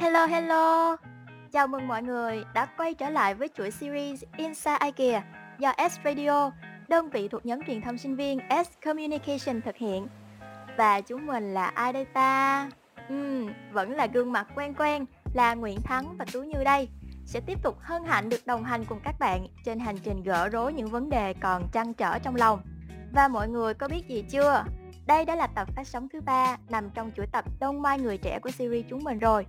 Hello hello! Chào mừng mọi người đã quay trở lại với chuỗi series Inside IKEA do S Radio, đơn vị thuộc nhóm truyền thông sinh viên S Communication thực hiện. Và chúng mình là ai đây ta? Ừm, vẫn là gương mặt quen quen là Nguyễn Thắng và Tú Như đây. Sẽ tiếp tục hân hạnh được đồng hành cùng các bạn trên hành trình gỡ rối những vấn đề còn trăn trở trong lòng. Và mọi người có biết gì chưa? Đây đã là tập phát sóng thứ ba nằm trong chuỗi tập Đông Mai Người Trẻ của series chúng mình rồi.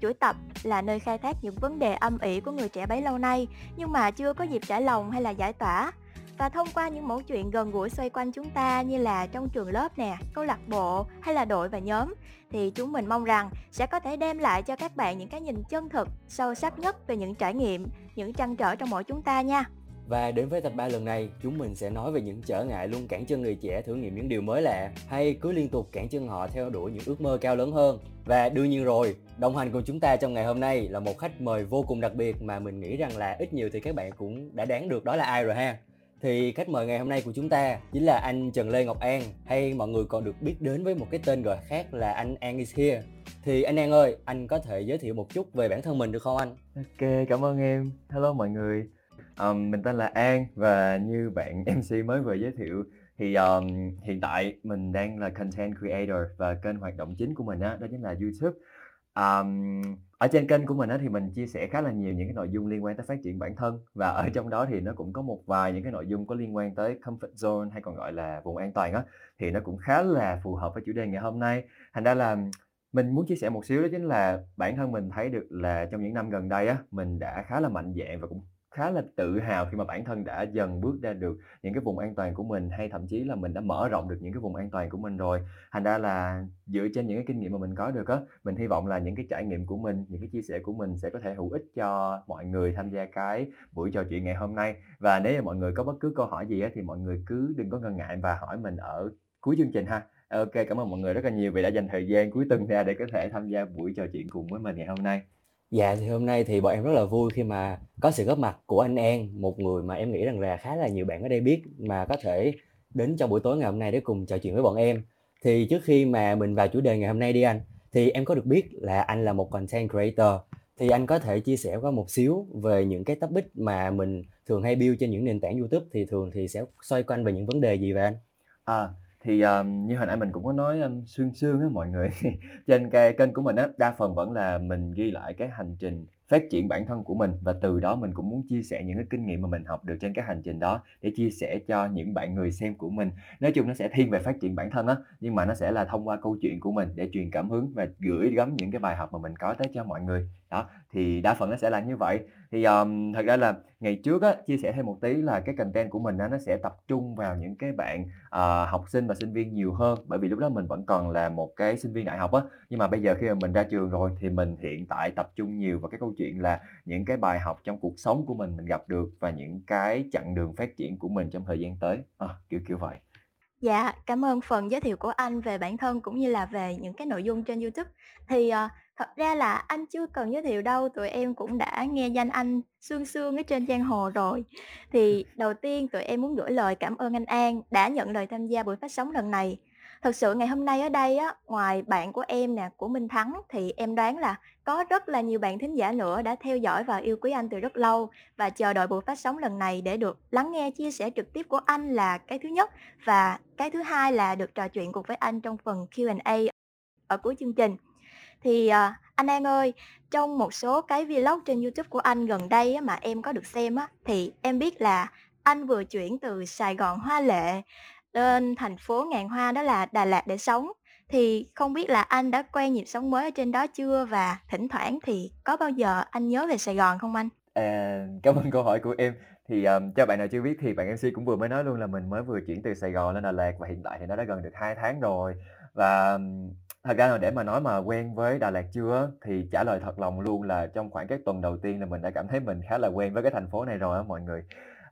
Chuỗi tập là nơi khai thác những vấn đề âm ỉ của người trẻ bấy lâu nay nhưng mà chưa có dịp trải lòng hay là giải tỏa. Và thông qua những mẫu chuyện gần gũi xoay quanh chúng ta như là trong trường lớp nè, câu lạc bộ hay là đội và nhóm thì chúng mình mong rằng sẽ có thể đem lại cho các bạn những cái nhìn chân thực, sâu sắc nhất về những trải nghiệm, những trăn trở trong mỗi chúng ta nha. Và đến với tập 3 lần này, chúng mình sẽ nói về những trở ngại luôn cản chân người trẻ thử nghiệm những điều mới lạ hay cứ liên tục cản chân họ theo đuổi những ước mơ cao lớn hơn. Và đương nhiên rồi, đồng hành cùng chúng ta trong ngày hôm nay là một khách mời vô cùng đặc biệt mà mình nghĩ rằng là ít nhiều thì các bạn cũng đã đoán được đó là ai rồi ha. Thì khách mời ngày hôm nay của chúng ta chính là anh Trần Lê Ngọc An hay mọi người còn được biết đến với một cái tên gọi khác là anh An is here. Thì anh An ơi, anh có thể giới thiệu một chút về bản thân mình được không anh? Ok, cảm ơn em. Hello mọi người. Um, mình tên là An và như bạn MC mới vừa giới thiệu thì um, hiện tại mình đang là content creator và kênh hoạt động chính của mình á đó chính là YouTube. Um, ở trên kênh của mình á thì mình chia sẻ khá là nhiều những cái nội dung liên quan tới phát triển bản thân và ở trong đó thì nó cũng có một vài những cái nội dung có liên quan tới comfort zone hay còn gọi là vùng an toàn á thì nó cũng khá là phù hợp với chủ đề ngày hôm nay. Thành ra là mình muốn chia sẻ một xíu đó chính là bản thân mình thấy được là trong những năm gần đây á mình đã khá là mạnh dạn và cũng khá là tự hào khi mà bản thân đã dần bước ra được những cái vùng an toàn của mình, hay thậm chí là mình đã mở rộng được những cái vùng an toàn của mình rồi. Thành ra là dựa trên những cái kinh nghiệm mà mình có được á, mình hy vọng là những cái trải nghiệm của mình, những cái chia sẻ của mình sẽ có thể hữu ích cho mọi người tham gia cái buổi trò chuyện ngày hôm nay. Và nếu mà mọi người có bất cứ câu hỏi gì á, thì mọi người cứ đừng có ngần ngại và hỏi mình ở cuối chương trình ha. Ok, cảm ơn mọi người rất là nhiều vì đã dành thời gian cuối tuần ra để có thể tham gia buổi trò chuyện cùng với mình ngày hôm nay. Dạ thì hôm nay thì bọn em rất là vui khi mà có sự góp mặt của anh An, một người mà em nghĩ rằng là khá là nhiều bạn ở đây biết mà có thể đến trong buổi tối ngày hôm nay để cùng trò chuyện với bọn em. Thì trước khi mà mình vào chủ đề ngày hôm nay đi anh, thì em có được biết là anh là một content creator. Thì anh có thể chia sẻ qua một xíu về những cái topic mà mình thường hay build trên những nền tảng YouTube thì thường thì sẽ xoay quanh về những vấn đề gì vậy anh? À, thì um, như hồi nãy mình cũng có nói um, xương xương á mọi người. Trên cái kênh của mình á đa phần vẫn là mình ghi lại cái hành trình phát triển bản thân của mình và từ đó mình cũng muốn chia sẻ những cái kinh nghiệm mà mình học được trên cái hành trình đó để chia sẻ cho những bạn người xem của mình. Nói chung nó sẽ thiên về phát triển bản thân á nhưng mà nó sẽ là thông qua câu chuyện của mình để truyền cảm hứng và gửi gắm những cái bài học mà mình có tới cho mọi người đó thì đa phần nó sẽ là như vậy. Thì um, thật ra là ngày trước á chia sẻ thêm một tí là cái content của mình á nó sẽ tập trung vào những cái bạn uh, học sinh và sinh viên nhiều hơn. Bởi vì lúc đó mình vẫn còn là một cái sinh viên đại học á. Nhưng mà bây giờ khi mà mình ra trường rồi thì mình hiện tại tập trung nhiều vào cái câu chuyện là những cái bài học trong cuộc sống của mình mình gặp được và những cái chặng đường phát triển của mình trong thời gian tới. À, kiểu kiểu vậy. Dạ, cảm ơn phần giới thiệu của anh về bản thân cũng như là về những cái nội dung trên YouTube. Thì, uh, thật ra là anh chưa cần giới thiệu đâu, tụi em cũng đã nghe danh anh sương sương ở trên giang hồ rồi. Thì đầu tiên tụi em muốn gửi lời cảm ơn anh An đã nhận lời tham gia buổi phát sóng lần này. Thật sự ngày hôm nay ở đây á, ngoài bạn của em nè, của Minh Thắng thì em đoán là có rất là nhiều bạn thính giả nữa đã theo dõi và yêu quý anh từ rất lâu và chờ đợi buổi phát sóng lần này để được lắng nghe chia sẻ trực tiếp của anh là cái thứ nhất và cái thứ hai là được trò chuyện cùng với anh trong phần Q&A ở cuối chương trình. Thì à, anh An ơi, trong một số cái vlog trên YouTube của anh gần đây á, mà em có được xem á thì em biết là anh vừa chuyển từ Sài Gòn hoa lệ lên thành phố ngàn hoa đó là Đà Lạt để sống. Thì không biết là anh đã quen nhịp sống mới ở trên đó chưa và thỉnh thoảng thì có bao giờ anh nhớ về Sài Gòn không anh? À, cảm ơn câu hỏi của em. Thì um, cho bạn nào chưa biết thì bạn MC cũng vừa mới nói luôn là mình mới vừa chuyển từ Sài Gòn lên Đà Lạt và hiện tại thì nó đã gần được 2 tháng rồi. Và thật ra là để mà nói mà quen với Đà Lạt chưa thì trả lời thật lòng luôn là trong khoảng các tuần đầu tiên là mình đã cảm thấy mình khá là quen với cái thành phố này rồi á mọi người.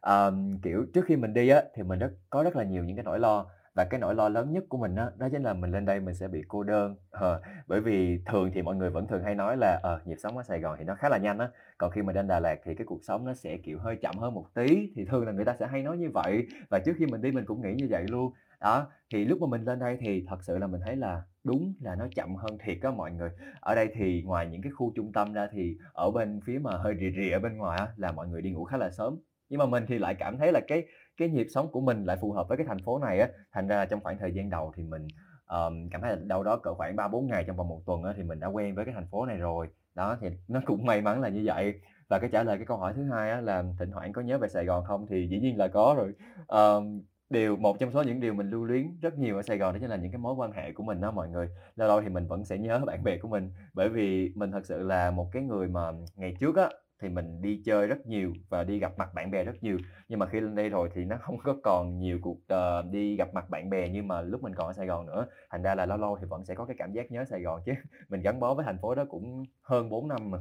um, kiểu, trước khi mình đi á, thì mình rất có rất là nhiều những cái nỗi lo và cái nỗi lo lớn nhất của mình á, đó chính là mình lên đây mình sẽ bị cô đơn. Ờ, bởi vì thường thì mọi người vẫn thường hay nói là, ờ, nhịp sống ở Sài Gòn thì nó khá là nhanh á, còn khi mình lên Đà Lạt thì cái cuộc sống nó sẽ, kiểu, hơi chậm hơn một tí, thì thường là người ta sẽ hay nói như vậy. Và trước khi mình đi mình cũng nghĩ như vậy luôn. Đó, thì lúc mà mình lên đây thì thật sự là mình thấy là đúng là nó chậm hơn thiệt đó mọi người. Ở đây thì ngoài những cái khu trung tâm ra thì ở bên phía mà hơi rì rì ở bên ngoài á là mọi người đi ngủ khá là sớm. Nhưng mà mình thì lại cảm thấy là cái cái nhịp sống của mình lại phù hợp với cái thành phố này á, thành ra trong khoảng thời gian đầu thì mình, um, cảm thấy là đâu đó cỡ khoảng 3-4 ngày trong vòng một tuần á thì mình đã quen với cái thành phố này rồi. Đó, thì nó cũng may mắn là như vậy. Và cái trả lời cái câu hỏi thứ hai á là thỉnh thoảng có nhớ về Sài Gòn không thì dĩ nhiên là có rồi. um, điều một trong số những điều mình lưu luyến rất nhiều ở Sài Gòn đó chính là những cái mối quan hệ của mình đó mọi người. Lâu lâu thì mình vẫn sẽ nhớ bạn bè của mình, bởi vì mình thật sự là một cái người mà ngày trước á thì mình đi chơi rất nhiều và đi gặp mặt bạn bè rất nhiều. Nhưng mà khi lên đây rồi thì nó không có còn nhiều cuộc, uh, đi gặp mặt bạn bè như mà lúc mình còn ở Sài Gòn nữa. Thành ra là lâu lâu thì vẫn sẽ có cái cảm giác nhớ Sài Gòn chứ. Mình gắn bó với thành phố đó cũng hơn 4 năm mà.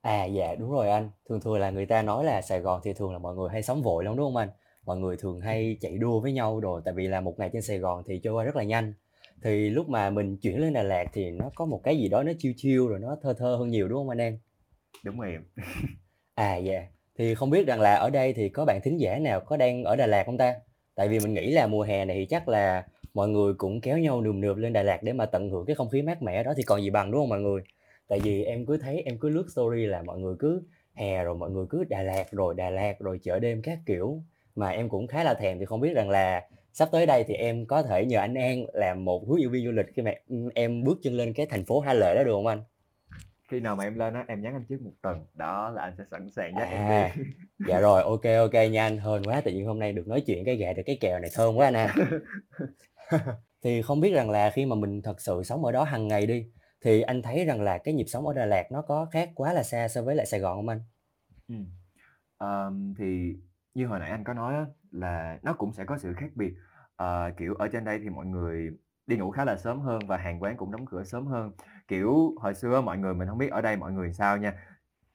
À, dạ, đúng rồi anh. Thường thường là người ta nói là Sài Gòn thì thường là mọi người hay sống vội lắm, đúng không anh? Mọi người thường hay chạy đua với nhau đồ, tại vì là một ngày trên Sài Gòn thì trôi qua rất là nhanh. Thì lúc mà mình chuyển lên Đà Lạt thì nó có một cái gì đó nó chill chill rồi nó thơ thơ hơn nhiều, đúng hông anh An? Đúng rồi em. À, dạ. Thì không biết rằng là ở đây thì có bạn thính giả nào có đang ở Đà Lạt hông ta? Tại vì mình nghĩ là mùa hè này thì chắc là mọi người cũng kéo nhau nườm nượp lên Đà Lạt để mà tận hưởng cái không khí mát mẻ đó thì còn gì bằng, đúng hông mọi người? Tại vì em cứ thấy em cứ lướt story là mọi người cứ hè rồi mọi người cứ Đà Lạt, rồi Đà Lạt, rồi chợ đêm các kiểu, mà em cũng khá là thèm thì không biết rằng là sắp tới đây thì em có thể nhờ anh An làm một hướng dẫn viên du lịch khi mà, em bước chân lên cái thành phố Hoa Lệ đó được hông anh? Khi nào mà em lên á, em nhắn anh trước 1 tuần, đó là anh sẽ sẵn sàng dắt em À, đi. dạ rồi, ô kê nha anh. Hên quá, tự nhiên hôm nay được nói chuyện cái gạ được cái kèo này thơm quá anh ha. Thì không biết rằng là khi mà mình thật sự sống ở đó hàng ngày đi, thì anh thấy rằng là cái nhịp sống ở Đà Lạt nó có khác quá là xa so với lại Sài Gòn hông anh? Ừm. Ờm, thì như hồi nãy anh có nói á, là nó cũng sẽ có sự khác biệt. à, kiểu, ở trên đây thì mọi người đi ngủ khá là sớm hơn và hàng quán cũng đóng cửa sớm hơn. Kiểu, hồi xưa mọi người mình không biết ở đây mọi người sao nha,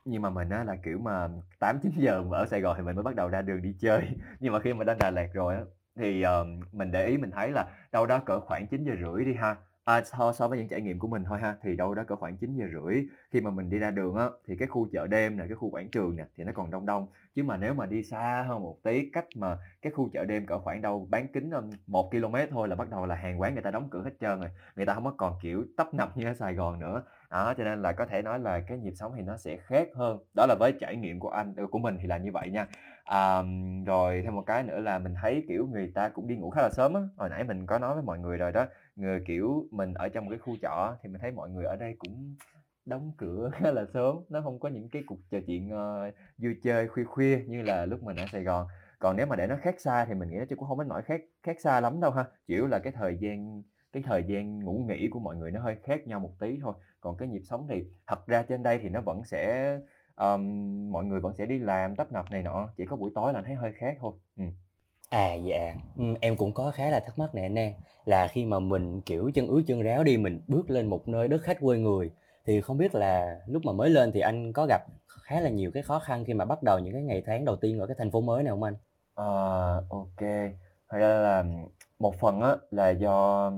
nhưng mà mình á là, kiểu, mà tám chín giờ mà ở Sài Gòn thì mình mới bắt đầu ra đường đi chơi. Nhưng mà khi mà đến Đà Lạt rồi á, thì, uh, mình để ý mình thấy là đâu đó cỡ khoảng 9:30 đi ha, À, so so với những trải nghiệm của mình thôi ha, thì đâu đó cỡ khoảng 9:30 khi mà mình đi ra đường á, thì cái khu chợ đêm nè, cái khu quảng trường nè, thì nó còn đông đông. Chứ mà nếu mà đi xa hơn một tí, cách mà cái khu chợ đêm cỡ khoảng đâu bán kính, một km thôi là bắt đầu là hàng quán người ta đóng cửa hết trơn rồi. Người ta không có còn, kiểu, tấp nập như ở Sài Gòn nữa. Đó, cho nên là có thể nói là cái nhịp sống thì nó sẽ khác hơn. Đó là với trải nghiệm của anh, ờ, của mình thì là như vậy nha. à, rồi thêm một cái nữa là mình thấy, kiểu, người ta cũng đi ngủ khá là sớm á. Hồi nãy mình có nói với mọi người rồi đó, người kiểu, mình ở trong một cái khu trọ thì mình thấy mọi người ở đây cũng đóng cửa khá là sớm, nó không có những cái cuộc trò chuyện, uh, vui chơi khuya khuya như là lúc mình ở Sài Gòn. Còn nếu mà để nó khác xa thì mình nghĩ nó cũng không đến nỗi khác khác xa lắm đâu ha, Chỉ là cái thời gian cái thời gian ngủ nghỉ của mọi người nó hơi khác nhau một tí thôi. Còn cái nhịp sống thì thật ra trên đây thì nó vẫn sẽ, um, mọi người vẫn sẽ đi làm tấp nập này nọ, chỉ có buổi tối là thấy hơi khác thôi. ừ. À, dạ. Ừm, em cũng có khá là thắc mắc nè anh An, là khi mà mình, kiểu, chân ướt chân ráo đi, mình bước lên một nơi đất khách quê người, thì không biết là lúc mà mới lên thì anh có gặp khá là nhiều cái khó khăn khi mà bắt đầu những cái ngày tháng đầu tiên ở cái thành phố mới này hông anh? Ờ, ô kê. Thật ra là một phần á là do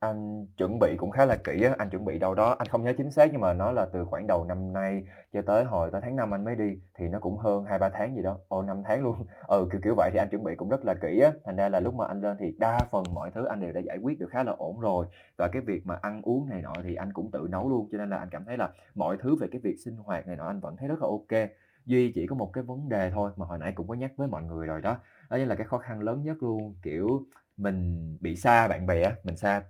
anh chuẩn bị cũng khá là kỹ á, anh chuẩn bị đâu đó anh không nhớ chính xác nhưng mà nó là từ khoảng đầu năm nay cho tới hồi tới tháng 5 anh mới đi, thì nó cũng hơn 2-3 tháng gì đó, ồ, 5 tháng luôn. Ừ, kiểu, kiểu vậy, thì anh chuẩn bị cũng rất là kỹ á, thành ra là lúc mà anh lên thì đa phần mọi thứ anh đều đã giải quyết được khá là ổn rồi. Và cái việc mà ăn uống này nọ thì anh cũng tự nấu luôn, cho nên là anh cảm thấy là mọi thứ về cái việc sinh hoạt này nọ anh vẫn thấy rất là ok. Duy chỉ có một cái vấn đề thôi mà hồi nãy cũng có nhắc với mọi người rồi đó, đó chính là cái khó khăn lớn nhất luôn, kiểu, mình bị xa bạn bè mình xa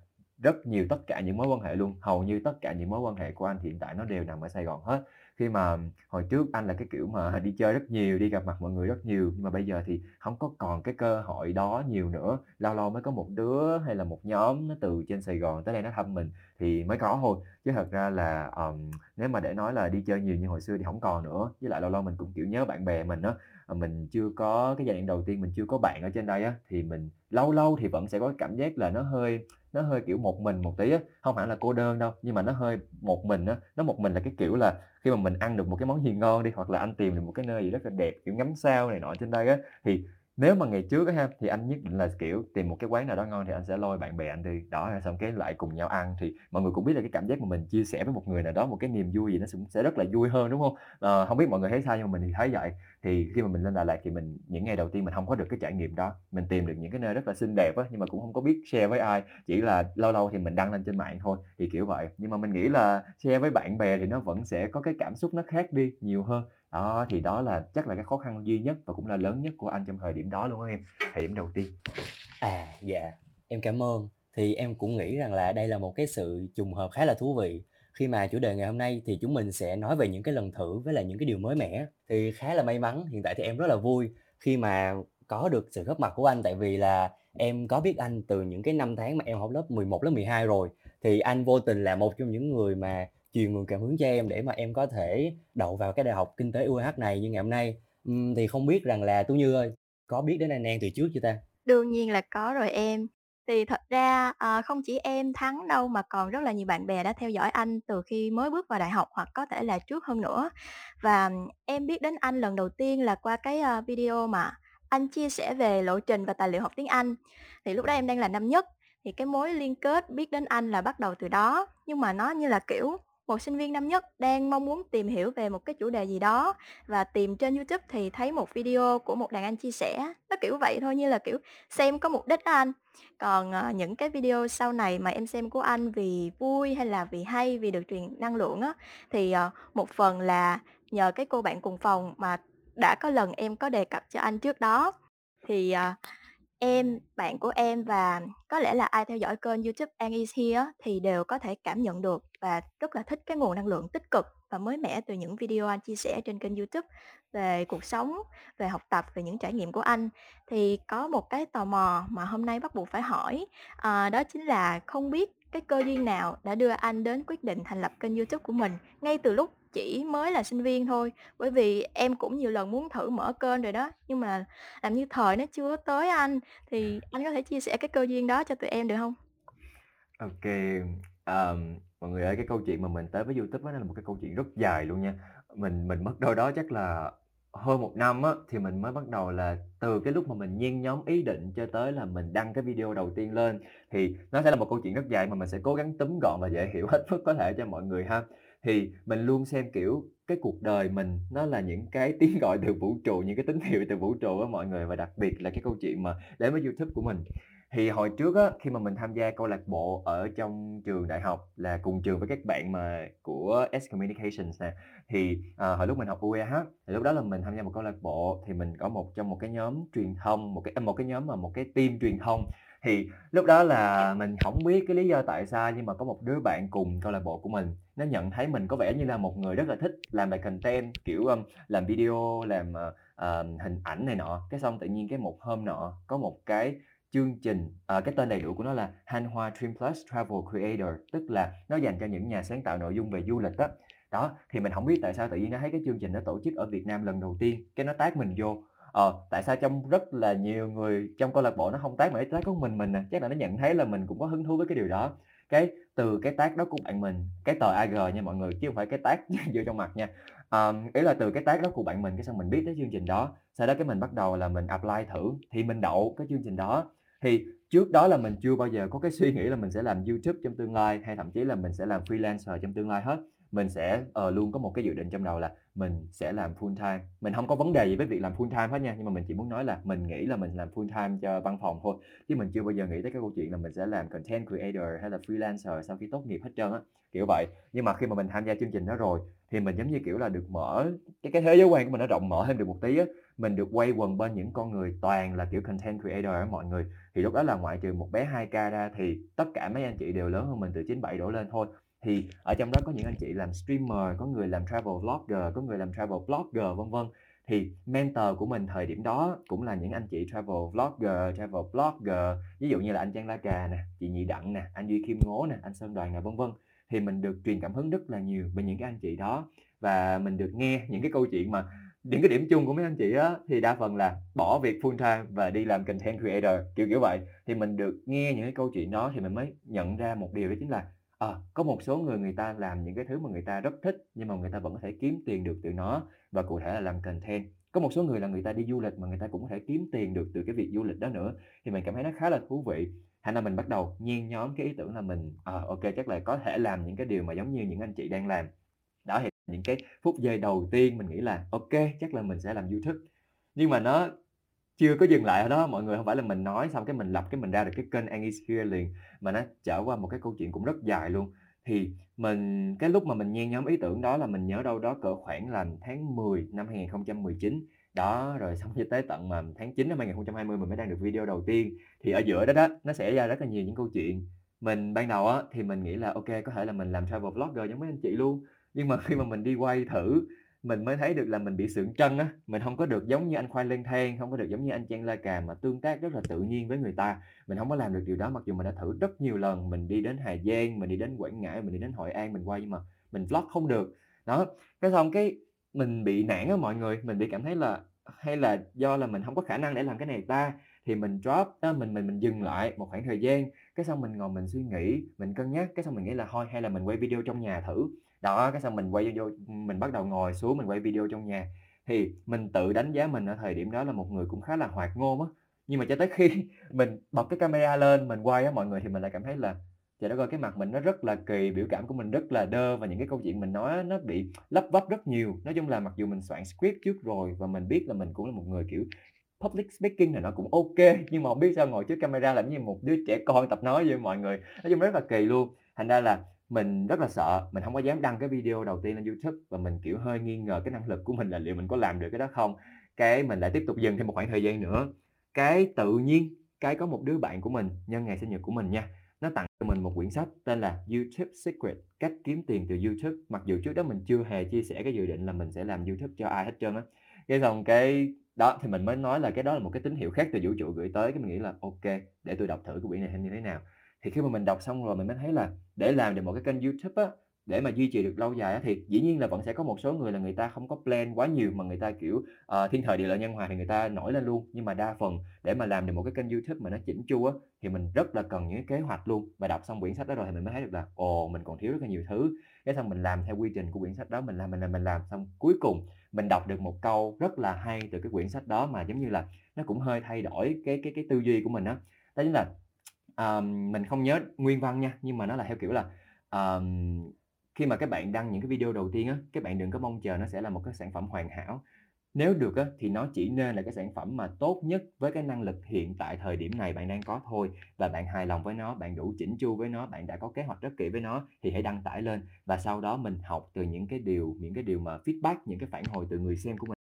rất nhiều tất cả những mối quan hệ luôn. Hầu như tất cả những mối quan hệ của anh hiện tại nó đều nằm ở Sài Gòn hết. Khi mà hồi trước anh là cái kiểu mà đi chơi rất nhiều, đi gặp mặt mọi người rất nhiều, nhưng mà bây giờ thì không có còn cái cơ hội đó nhiều nữa. Lâu lâu mới có một đứa hay là một nhóm nó từ trên Sài Gòn tới đây nó thăm mình thì mới có thôi, chứ thật ra là, um, nếu mà để nói là đi chơi nhiều như hồi xưa thì không còn nữa. Với lại lâu lâu mình cũng, kiểu, nhớ bạn bè mình á, ờ, mình chưa có cái giai đoạn đầu tiên mình chưa có bạn ở trên đây á, thì mình lâu lâu thì vẫn sẽ có cảm giác là nó hơi nó hơi, kiểu, một mình một tí á, không hẳn là cô đơn đâu, nhưng mà nó hơi một mình á. Nó một mình là cái kiểu là khi mà mình ăn được một cái món gì ngon đi, hoặc là anh tìm được một cái nơi gì rất là đẹp, kiểu, ngắm sao này nọ trên đây á, thì nếu mà ngày trước á ha, thì anh nhất định là, kiểu, tìm một cái quán nào đó ngon thì anh sẽ lôi bạn bè anh đi, đó, xong cái lại cùng nhau ăn. Thì mọi người cũng biết là cái cảm giác mà mình chia sẻ với một người nào đó một cái niềm vui gì nó cũng sẽ rất là vui hơn, đúng không à, không biết mọi người thấy sao nhưng mà mình thì thấy vậy. Thì khi mà mình lên Đà Lạt thì mình những ngày đầu tiên mình không có được cái trải nghiệm đó, mình tìm được những cái nơi rất là xinh đẹp á, nhưng mà cũng không có biết share với ai, chỉ là lâu lâu thì mình đăng lên trên mạng thôi, thì kiểu vậy. Nhưng mà mình nghĩ là share với bạn bè thì nó vẫn sẽ có cái cảm xúc nó khác đi nhiều hơn. Đó, thì đó là chắc là cái khó khăn duy nhất và cũng là lớn nhất của anh trong thời điểm đó luôn á em, thời điểm đầu tiên. À, dạ, em cảm ơn. Thì em cũng nghĩ rằng là đây là một cái sự trùng hợp khá là thú vị, khi mà chủ đề ngày hôm nay thì chúng mình sẽ nói về những cái lần thử với lại những cái điều mới mẻ. Thì khá là may mắn, hiện tại thì em rất là vui khi mà có được sự góp mặt của anh, tại vì là em có biết anh từ những cái năm tháng mà em học lớp 11, lớp 12 rồi. Thì anh vô tình là một trong những người mà truyền nguồn cảm hứng cho em để mà em có thể đậu vào cái Đại học Kinh tế UH này như ngày hôm nay. uhm, thì không biết rằng là Tú Như ơi, có biết đến anh An từ trước chưa ta? Đương nhiên là có rồi em. Thì thật ra, à, không chỉ em Thắng đâu mà còn rất là nhiều bạn bè đã theo dõi anh từ khi mới bước vào đại học hoặc có thể là trước hơn nữa. Và em biết đến anh lần đầu tiên là qua cái, uh, video mà anh chia sẻ về lộ trình và tài liệu học tiếng Anh. Thì lúc đó em đang là năm nhất, thì cái mối liên kết biết đến anh là bắt đầu từ đó. Nhưng mà nó như là, kiểu, một sinh viên năm nhất đang mong muốn tìm hiểu về một cái chủ đề gì đó và tìm trên YouTube thì thấy một video của một đàn anh chia sẻ, nó kiểu vậy thôi, như là, kiểu, xem có mục đích đó anh. Còn, uh, những cái video sau này mà em xem của anh vì vui hay là vì hay, vì được truyền năng lượng á, thì, uh, một phần là nhờ cái cô bạn cùng phòng mà đã có lần em có đề cập cho anh trước đó. Thì, uh, em, bạn của em và có lẽ là ai theo dõi kênh YouTube An is here thì đều có thể cảm nhận được và rất là thích cái nguồn năng lượng tích cực và mới mẻ từ những video anh chia sẻ trên kênh YouTube về cuộc sống, về học tập, về những trải nghiệm của anh. Thì có một cái tò mò mà hôm nay bắt buộc phải hỏi, à, đó chính là không biết cái cơ duyên nào đã đưa anh đến quyết định thành lập kênh YouTube của mình ngay từ lúc chỉ mới là sinh viên thôi? Bởi vì em cũng nhiều lần muốn thử mở kênh rồi đó, nhưng mà làm như thời nó chưa tới anh, thì anh có thể chia sẻ cái cơ duyên đó cho tụi em được hông? Ô kê, ờm, mọi người ơi, cái câu chuyện mà mình tới với YouTube nó là một cái câu chuyện rất dài luôn nha. Mình mình mất đâu đó chắc là hơn 1 năm á, thì mình mới bắt đầu là từ cái lúc mà mình nhen nhóm ý định cho tới là mình đăng cái video đầu tiên lên, thì nó sẽ là một câu chuyện rất dài mà mình sẽ cố gắng túm gọn và dễ hiểu hết mức có thể cho mọi người ha. Thì mình luôn xem, kiểu, cái cuộc đời mình nó là những cái tiếng gọi từ vũ trụ, những cái tín hiệu từ vũ trụ á mọi người, và đặc biệt là cái câu chuyện mà đến với YouTube của mình. Thì hồi trước á, khi mà mình tham gia câu lạc bộ ở trong trường đại học là cùng trường với các bạn mà của S Communications nè, thì, à, hồi lúc mình học UEH, thì lúc đó là mình tham gia một câu lạc bộ, thì mình có một trong một cái nhóm truyền thông, một cái một cái nhóm mà một cái team truyền thông. Thì lúc đó là mình hổng biết cái lý do tại sao nhưng mà có một đứa bạn cùng câu lạc bộ của mình, nó nhận thấy mình có vẻ như là một người rất là thích làm bài content, kiểu, ưm, làm video, làm, ờ, hình ảnh này nọ. Cái xong tự nhiên cái một hôm nọ có một cái chương trình, ờ, cái tên đầy đủ của nó là Han Hoa Dream Plus Travel Creator, tức là nó dành cho những nhà sáng tạo nội dung về du lịch á. Đó, thì mình hổng biết tại sao tự nhiên nó thấy cái chương trình đó tổ chức ở Việt Nam lần đầu tiên, cái nó tag mình vô. Ờ, tại sao trong rất là nhiều người trong câu lạc bộ nó không tác mà tác có mình mình à, chắc là nó nhận thấy là mình cũng có hứng thú với cái điều đó. Cái từ cái tác đó của bạn mình, cái tờ AG nha mọi người, chứ không phải cái tác vô trong mặt nha. um, ý là từ cái tác đó của bạn mình, cái xong mình biết tới chương trình đó, sau đó cái mình bắt đầu là mình apply thử, thì mình đậu cái chương trình đó. Thì trước đó là mình chưa bao giờ có cái suy nghĩ là mình sẽ làm YouTube trong tương lai, hay thậm chí là mình sẽ làm freelancer trong tương lai hết. Mình sẽ, uh, luôn có một cái dự định trong đầu là mình sẽ làm full time. Mình không có vấn đề gì với việc làm full time hết nha, nhưng mà mình chỉ muốn nói là mình nghĩ là mình làm full time cho văn phòng thôi, chứ mình chưa bao giờ nghĩ tới cái câu chuyện là mình sẽ làm content creator hay là freelancer sau khi tốt nghiệp hết trơn á, kiểu vậy. Nhưng mà khi mà mình tham gia chương trình đó rồi, thì mình, giống như kiểu là, được mở cái cái thế giới quan của mình nó rộng mở thêm được một tí á. Mình được quay quần bên những con người toàn là, kiểu, content creator á mọi người. Thì lúc đó là ngoại trừ một bé 2K ra thì tất cả mấy anh chị đều lớn hơn mình từ 97 đổ lên thôi. Thì ở trong đó có những anh chị làm streamer, có người làm travel vlogger, có người làm travel blogger, vân vân. Thì mentor của mình thời điểm đó cũng là những anh chị travel vlogger, travel blogger, ví dụ như là anh Trang La Cà nè, chị Nhị Đặng nè, anh Duy Kim Ngố nè, anh Sơn Đoàn nè, vân vân. Thì mình được truyền cảm hứng rất là nhiều bởi những cái anh chị đó, và mình được nghe những cái câu chuyện mà những cái điểm chung của mấy anh chị á, thì đa phần là bỏ việc full time và đi làm content creator, kiểu, kiểu vậy. Thì mình được nghe những cái câu chuyện đó thì mình mới nhận ra một điều đó chính là, à, có một số người người ta làm những cái thứ mà người ta rất thích, nhưng mà người ta vẫn có thể kiếm tiền được từ nó, và cụ thể là làm content. có một số người là người ta đi du lịch mà người ta cũng có thể kiếm tiền được từ cái việc du lịch đó nữa thì mình cảm thấy nó khá là thú vị. Thành là mình bắt đầu nhen nhóm cái ý tưởng là mình à, ok chắc là có thể làm những cái điều mà giống như những anh chị đang làm. Đó thì những cái phút giây đầu tiên mình nghĩ là ok chắc là mình sẽ làm youtube. Nhưng mà nó chưa có dừng lại ở đó, mọi người không phải là mình nói xong cái mình lập cái mình ra được cái kênh Angie Here liền, mà nó trở qua một cái câu chuyện cũng rất dài luôn. Thì mình, cái lúc mà mình nhen nhóm ý tưởng đó là mình nhớ đâu đó cỡ khoảng là tháng 10 năm 2019 đó, rồi xong cho tới tận mà tháng 9 năm 2020 mình mới đăng được video đầu tiên. Thì ở giữa đó đó, nó sẽ ra rất là nhiều những câu chuyện. Mình, ban đầu á, thì mình nghĩ là, ok, có thể là mình làm travel vlogger giống mấy anh chị luôn. Nhưng mà khi mà mình đi quay thử mình mới thấy được là mình bị sượng chân á mình không có được giống như anh khoai lên thang không có được giống như anh Trang La Cà mà tương tác rất là tự nhiên với người ta. Mình không có làm được điều đó mặc dù mình đã thử rất nhiều lần mình đi đến Hà Giang mình đi đến Quảng Ngãi mình đi đến Hội An mình quay nhưng mà mình vlog không được. Đó cái xong cái mình bị nản á mọi người mình bị cảm thấy là hay là do là mình không có khả năng để làm cái này ta thì mình drop đó, mình mình mình dừng lại một khoảng thời gian cái xong mình ngồi mình suy nghĩ mình cân nhắc cái xong mình nghĩ là thôi hay là mình quay video trong nhà thử đó, cái xong mình quay video mình bắt đầu ngồi xuống, mình quay video trong nhà. Thì mình tự đánh giá mình ở thời điểm đó là một người cũng khá là hoạt ngôn á. Nhưng mà cho tới khi mình bật cái camera lên, mình quay á, mọi người thì mình lại cảm thấy là, trời đất ơi, cái mặt mình nó rất là kỳ, biểu cảm của mình rất là đơ và những cái câu chuyện mình nói nó bị lấp vấp rất nhiều. Nói chung là mặc dù mình soạn script trước rồi và mình biết là mình cũng là một người, kiểu, public speaking thì nó cũng ok, nhưng mà không biết sao ngồi trước camera làm như một đứa trẻ con tập nói với mọi người. Nói chung rất là kỳ luôn. Thành ra là mình rất là sợ, mình không có dám đăng cái video đầu tiên lên YouTube và mình, kiểu, hơi nghi ngờ cái năng lực của mình là liệu mình có làm được cái đó không. Cái mình lại tiếp tục dừng thêm một khoảng thời gian nữa. Cái tự nhiên, cái có một đứa bạn của mình, nhân ngày sinh nhật của mình nha, nó tặng cho mình một quyển sách tên là YouTube Secret, cách kiếm tiền từ YouTube. Mặc dù trước đó mình chưa hề chia sẻ cái dự định là mình sẽ làm YouTube cho ai hết trơn á. Cái xong cái đó, thì mình mới nói là cái đó là một cái tín hiệu khác từ vũ trụ gửi tới, cái mình nghĩ là, ok, để tôi đọc thử cái quyển này như thế nào thì khi mà mình đọc xong rồi mình mới thấy là để làm được một cái kênh YouTube á để mà duy trì được lâu dài á, thì dĩ nhiên là vẫn sẽ có một số người là người ta không có plan quá nhiều mà người ta kiểu uh, thiên thời địa lợi nhân hòa thì người ta nổi lên luôn. Nhưng mà đa phần để mà làm được một cái kênh YouTube mà nó chỉnh chu á thì mình rất là cần những kế hoạch luôn. Và đọc xong quyển sách đó rồi thì mình mới thấy được là ồ mình còn thiếu rất là nhiều thứ. Cái xong mình làm theo quy trình của quyển sách đó mình làm mình làm mình làm. Xong cuối cùng mình đọc được một câu rất là hay từ cái quyển sách đó mà giống như là nó cũng hơi thay đổi cái cái cái tư duy của mình á. Đó chính là um, mình không nhớ nguyên văn nha nhưng mà nó là theo kiểu là um, khi mà các bạn đăng những cái video đầu tiên á các bạn đừng có mong chờ nó sẽ là một cái sản phẩm hoàn hảo. Nếu được á, thì nó chỉ nên là cái sản phẩm mà tốt nhất với cái năng lực hiện tại thời điểm này bạn đang có thôi và bạn hài lòng với nó bạn đủ chỉnh chu với nó bạn đã có kế hoạch rất kỹ với nó thì hãy đăng tải lên. Và sau đó mình học từ những cái điều những cái điều mà feedback những cái phản hồi từ người xem của mình.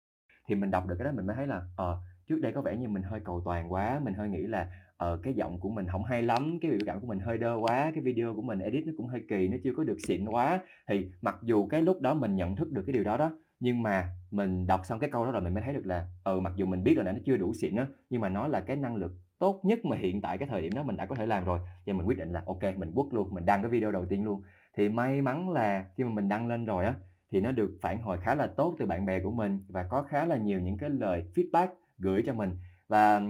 Thì mình đọc được cái đó mình mới thấy là ờ trước đây có vẻ như mình hơi cầu toàn quá mình hơi nghĩ là ờ cái giọng của mình không hay lắm, cái biểu cảm của mình hơi đơ quá, cái video của mình edit nó cũng hơi kỳ, nó chưa có được xịn quá. Thì mặc dù cái lúc đó mình nhận thức được cái điều đó đó, nhưng mà mình đọc xong cái câu đó rồi mình mới thấy được là ừ mặc dù mình biết là nó chưa đủ xịn á, nhưng mà nó là cái năng lực tốt nhất mà hiện tại cái thời điểm đó mình đã có thể làm rồi. Và mình quyết định là, ok, mình quất luôn, mình đăng cái video đầu tiên luôn. Thì may mắn là khi mà mình đăng lên rồi á, thì nó được phản hồi khá là tốt từ bạn bè của mình và có khá là nhiều những cái lời feedback gửi cho mình. Và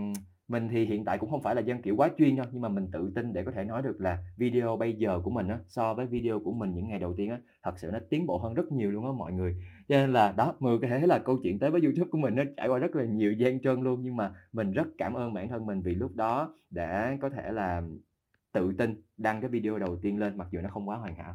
mình thì hiện tại cũng không phải là dân kiểu quá chuyên đâu nhưng mà mình tự tin để có thể nói được là video bây giờ của mình á so với video của mình những ngày đầu tiên á thật sự nó tiến bộ hơn rất nhiều luôn á mọi người cho nên là đó có thể thế là câu chuyện tới với youtube của mình nó trải qua rất là nhiều gian trơn luôn nhưng mà mình rất cảm ơn bản thân mình vì lúc đó đã có thể là tự tin đăng cái video đầu tiên lên mặc dù nó không quá hoàn hảo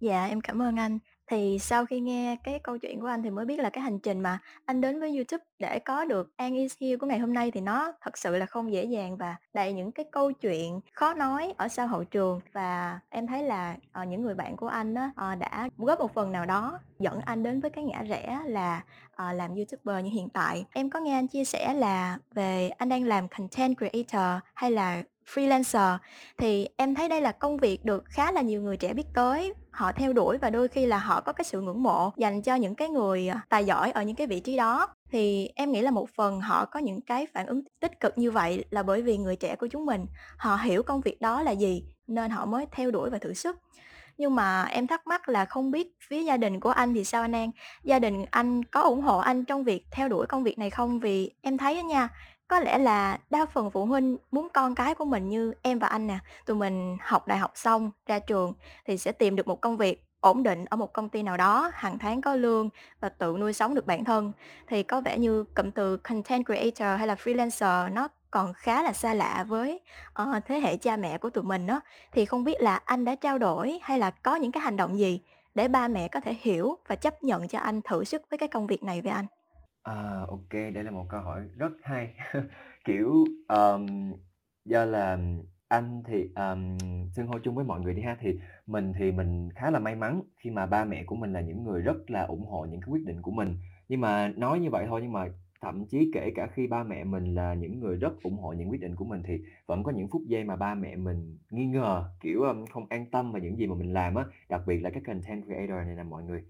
Dạ, em cảm ơn anh. Thì sau khi nghe cái câu chuyện của anh thì mới biết là cái hành trình mà anh đến với YouTube để có được An Is Here của ngày hôm nay thì nó thật sự là không dễ dàng và đầy những cái câu chuyện khó nói ở sau hậu trường. Và em thấy là, uh, những người bạn của anh á, ờ, đã góp một phần nào đó dẫn anh đến với cái ngã rẽ là, uh, làm YouTuber như hiện tại. Em có nghe anh chia sẻ là về anh đang làm content creator hay là freelancer thì em thấy đây là công việc được khá là nhiều người trẻ biết tới họ theo đuổi và đôi khi là họ có cái sự ngưỡng mộ dành cho những cái người à, tài giỏi ở những cái vị trí đó thì em nghĩ là một phần họ có những cái phản ứng tích cực như vậy là bởi vì người trẻ của chúng mình họ hiểu công việc đó là gì nên họ mới theo đuổi và thử sức nhưng mà em thắc mắc là không biết phía gia đình của anh thì sao anh An? Gia đình anh có ủng hộ anh trong việc theo đuổi công việc này không? Vì em thấy á nha, có lẽ là đa phần phụ huynh muốn con cái của mình như em và anh nè, tụi mình học đại học xong, ra trường thì sẽ tìm được một công việc ổn định ở một công ty nào đó, hàng tháng có lương và tự nuôi sống được bản thân, thì có vẻ như cụm từ content creator hay là freelancer nó còn khá là xa lạ với, uh, thế hệ cha mẹ của tụi mình đó Thì không biết là anh đã trao đổi hay là có những cái hành động gì để ba mẹ có thể hiểu và chấp nhận cho anh thử sức với cái công việc này với anh? À, OK, đây là một câu hỏi rất hay. Kiểu, um, do là anh thì, um, xưng hô chung với mọi người đi ha, thì mình thì mình khá là may mắn khi mà ba mẹ của mình là những người rất là ủng hộ những cái quyết định của mình. Nhưng mà nói như vậy thôi, nhưng mà thậm chí kể cả khi ba mẹ mình là những người rất ủng hộ những quyết định của mình thì vẫn có những phút giây mà ba mẹ mình nghi ngờ, kiểu, um, không an tâm vào những gì mà mình làm á, đặc biệt là các content creator này nè mọi người.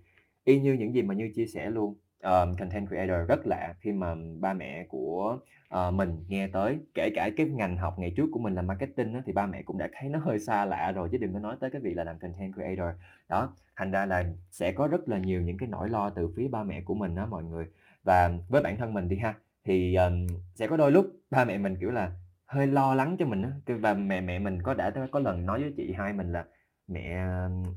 Y như những gì mà Như chia sẻ luôn, ờm, content creator rất lạ khi mà ba mẹ của, uh, mình nghe tới. Kể cả cái ngành học ngày trước của mình là marketing đó, thì ba mẹ cũng đã thấy nó hơi xa lạ rồi, chứ đừng có nói tới cái việc là làm content creator. Đó, thành ra là sẽ có rất là nhiều những cái nỗi lo từ phía ba mẹ của mình đó mọi người. Và với bản thân mình đi ha, thì, um, sẽ có đôi lúc ba mẹ mình, kiểu là, hơi lo lắng cho mình á, và mẹ mẹ mình có đã có lần nói với chị hai mình là mẹ,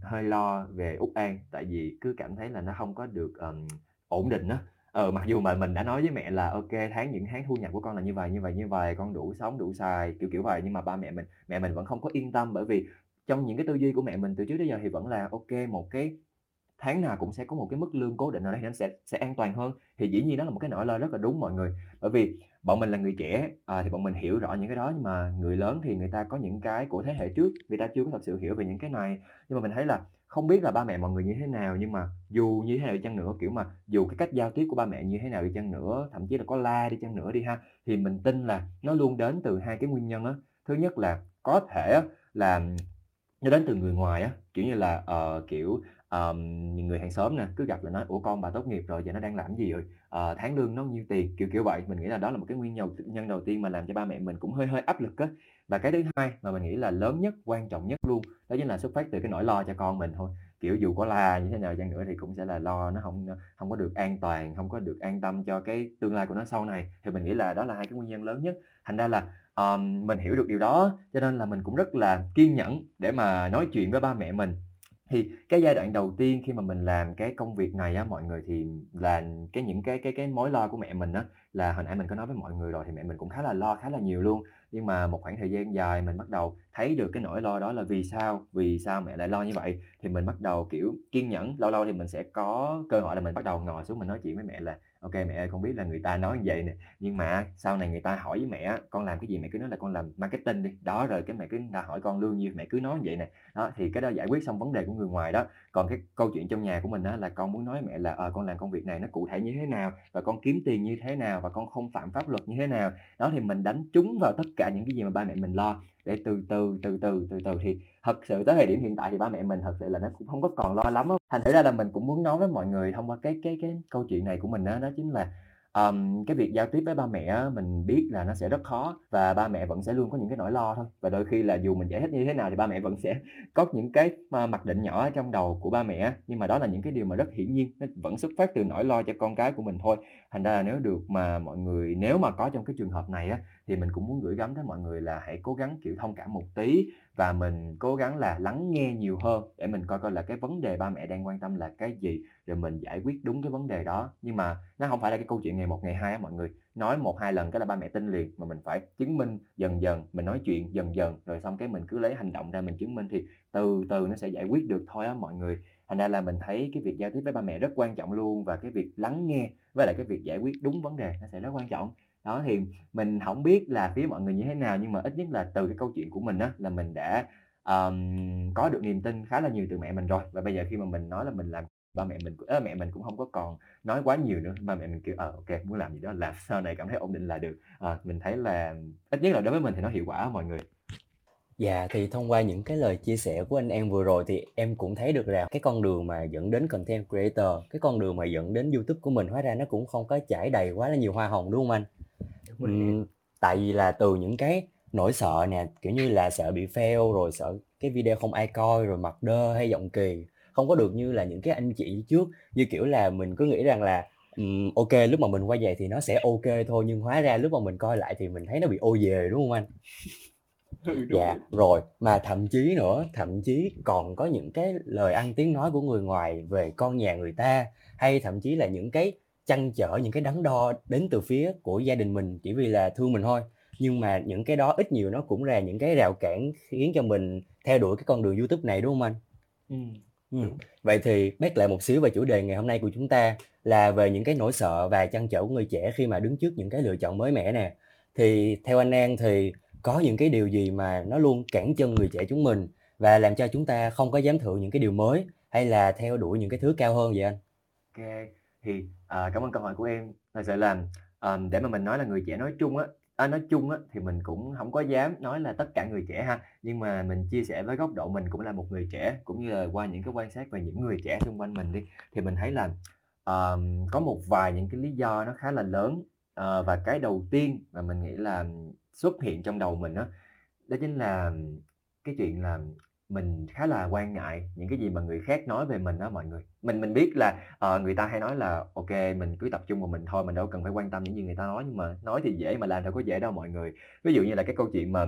hơi lo về Út An, tại vì cứ cảm thấy là nó không có được, um, ổn định á. Ờ, mặc dù mà mình đã nói với mẹ là ok tháng những tháng thu nhập của con là như vậy như vậy như vậy con đủ sống, đủ xài", kiểu, kiểu vậy. Nhưng mà ba mẹ mình mẹ mình vẫn không có yên tâm, bởi vì trong những cái tư duy của mẹ mình từ trước đến giờ thì vẫn là ok một cái tháng nào cũng sẽ có một cái mức lương cố định nào đấy nên nó sẽ sẽ an toàn hơn. Thì dĩ nhiên đó là một cái nỗi lo rất là đúng mọi người, bởi vì bọn mình là người trẻ, à, thì bọn mình hiểu rõ những cái đó, nhưng mà người lớn thì người ta có những cái của thế hệ trước, người ta chưa có thật sự hiểu về những cái này. Nhưng mà mình thấy là không biết là ba mẹ mọi người như thế nào, nhưng mà dù như thế nào đi chăng nữa, kiểu mà, dù cái cách giao tiếp của ba mẹ như thế nào đi chăng nữa, thậm chí là có la đi chăng nữa đi ha, thì mình tin là nó luôn đến từ hai cái nguyên nhân á. Thứ nhất là có thể là nó đến từ người ngoài á, kiểu như là, uh, kiểu, um, người hàng xóm nè, cứ gặp là nói: "Ủa, con bà tốt nghiệp rồi, giờ nó đang làm gì rồi? uh, tháng lương nó nhiêu tiền?" Kiểu, kiểu vậy. Mình nghĩ là đó là một cái nguyên nhân đầu tiên mà làm cho ba mẹ mình cũng hơi hơi áp lực á. Và cái thứ hai mà mình nghĩ là lớn nhất, quan trọng nhất luôn, đó chính là xuất phát từ cái nỗi lo cho con mình thôi. Kiểu, dù có là như thế nào chăng nữa thì cũng sẽ là lo nó không không có được an toàn, không có được an tâm cho cái tương lai của nó sau này. Thì mình nghĩ là đó là hai cái nguyên nhân lớn nhất. Thành ra là, um, mình hiểu được điều đó, cho nên là mình cũng rất là kiên nhẫn để mà nói chuyện với ba mẹ mình. Thì cái giai đoạn đầu tiên khi mà mình làm cái công việc này á mọi người, thì là cái những cái cái cái mối lo của mẹ mình á, là hồi nãy mình có nói với mọi người rồi thì mẹ mình cũng khá là lo khá là nhiều luôn. Nhưng mà một khoảng thời gian dài mình bắt đầu thấy được cái nỗi lo đó là vì sao, vì sao mẹ lại lo như vậy, thì mình bắt đầu, kiểu, kiên nhẫn. Lâu lâu thì mình sẽ có cơ hội là mình bắt đầu ngồi xuống mình nói chuyện với mẹ là OK mẹ ơi, con biết là người ta nói như vậy nè, nhưng mà sau này người ta hỏi với mẹ con làm cái gì mẹ cứ nói là con làm marketing đi, đó, rồi cái mẹ cứ ta hỏi con lương nhiêu mẹ cứ nói như vậy nè." Đó, thì cái đó giải quyết xong vấn đề của người ngoài đó. Còn cái câu chuyện trong nhà của mình á là con muốn nói mẹ là, à, con làm công việc này nó cụ thể như thế nào, và con kiếm tiền như thế nào, và con không phạm pháp luật như thế nào. Đó, thì mình đánh trúng vào tất cả những cái gì mà ba mẹ mình lo, để từ từ, từ từ, từ từ thì thật sự tới thời điểm hiện tại thì ba mẹ mình thật sự là nó cũng không có còn lo lắm á. Thành thử ra là mình cũng muốn nói với mọi người thông qua cái cái cái câu chuyện này của mình đó đó chính là, um, cái việc giao tiếp với ba mẹ mình biết là nó sẽ rất khó và ba mẹ vẫn sẽ luôn có những cái nỗi lo thôi. Và đôi khi là dù mình giải thích như thế nào thì ba mẹ vẫn sẽ có những cái, ờ, mặc định nhỏ ở trong đầu của ba mẹ nhưng mà đó là những cái điều mà rất hiển nhiên, nó vẫn xuất phát từ nỗi lo cho con cái của mình thôi. Thành ra là nếu được mà mọi người nếu mà có trong cái trường hợp này á, thì mình cũng muốn gửi gắm tới mọi người là hãy cố gắng, kiểu, thông cảm một tí và mình cố gắng là lắng nghe nhiều hơn để mình coi coi là cái vấn đề ba mẹ đang quan tâm là cái gì, rồi mình giải quyết đúng cái vấn đề đó. Nhưng mà nó không phải là cái câu chuyện ngày một, ngày hai á mọi người. Nói 1, 2 lần cái là ba mẹ tin liền, mà mình phải chứng minh dần dần, mình nói chuyện dần dần, rồi xong cái mình cứ lấy hành động ra mình chứng minh thì từ từ nó sẽ giải quyết được thôi á mọi người. Thành ra là mình thấy cái việc giao tiếp với ba mẹ rất quan trọng luôn và cái việc lắng nghe với lại cái việc giải quyết đúng vấn đề nó sẽ rất quan trọng. Đó, thì mình không biết là phía mọi người như thế nào, nhưng mà ít nhất là từ cái câu chuyện của mình á, là mình đã, um, có được niềm tin khá là nhiều từ mẹ mình rồi. Và bây giờ khi mà mình nói là mình làm, ba mẹ mình à, mẹ mình cũng không có còn nói quá nhiều nữa. Ba mẹ mình, kiểu, ờ, à, ok muốn làm gì đó làm, sau này cảm thấy ổn định là được. à, mình thấy là ít nhất là đối với mình thì nó hiệu quả mọi người. Dạ, thì thông qua những cái lời chia sẻ của anh An vừa rồi thì em cũng thấy được rằng cái con đường mà dẫn đến content creator, cái con đường mà dẫn đến YouTube của mình hóa ra nó cũng không có trải đầy quá là nhiều hoa hồng, đúng hông anh? Đúng. Ừm, tại vì là từ những cái nỗi sợ nè, kiểu như là, sợ bị fail, rồi sợ cái video không ai coi, rồi mặt đơ hay giọng kỳ, không có được như là những cái anh chị trước. Như kiểu là mình cứ nghĩ rằng là, ô kê, lúc mà mình quay về thì nó sẽ kê thôi, nhưng hóa ra lúc mà mình coi lại thì mình thấy nó bị ô về, đúng hông anh? Ừ, Dạ, rồi. rồi, mà thậm chí nữa, thậm chí còn có những cái lời ăn tiếng nói của người ngoài về con nhà người ta, hay thậm chí là những cái trăn trở, những cái đắn đo đến từ phía của gia đình mình chỉ vì là thương mình thôi. Nhưng mà những cái đó ít nhiều nó cũng là những cái rào cản khiến cho mình theo đuổi cái con đường YouTube này, đúng không anh? Ừm, đúng. vậy thì back lại một xíu về chủ đề ngày hôm nay của chúng ta là về những cái nỗi sợ và trăn trở của người trẻ khi mà đứng trước những cái lựa chọn mới mẻ nè. Thì theo anh An thì có những cái điều gì mà nó luôn cản chân người trẻ chúng mình và làm cho chúng ta không có dám thử những cái điều mới hay là theo đuổi những cái thứ cao hơn vậy anh? OK, thì, à, cảm ơn câu hỏi của em. Thật sự là, ờm, để mà mình nói là người trẻ nói chung á à, nói chung á, thì mình cũng không có dám nói là tất cả người trẻ ha, nhưng mà mình chia sẻ với góc độ mình cũng là một người trẻ, cũng như là qua những cái quan sát về những người trẻ xung quanh mình đi, thì mình thấy là, ờm, có một vài những cái lý do nó khá là lớn. Ờ, và cái đầu tiên mà mình nghĩ là xuất hiện trong đầu mình đó, đó chính là cái chuyện là mình khá là quan ngại những cái gì mà người khác nói về mình đó mọi người. Mình mình biết là, uh, người ta hay nói là OK, mình cứ tập trung vào mình thôi, mình đâu cần phải quan tâm những gì người ta nói, nhưng mà nói thì dễ mà làm đâu có dễ đâu mọi người. Ví dụ như là cái câu chuyện mà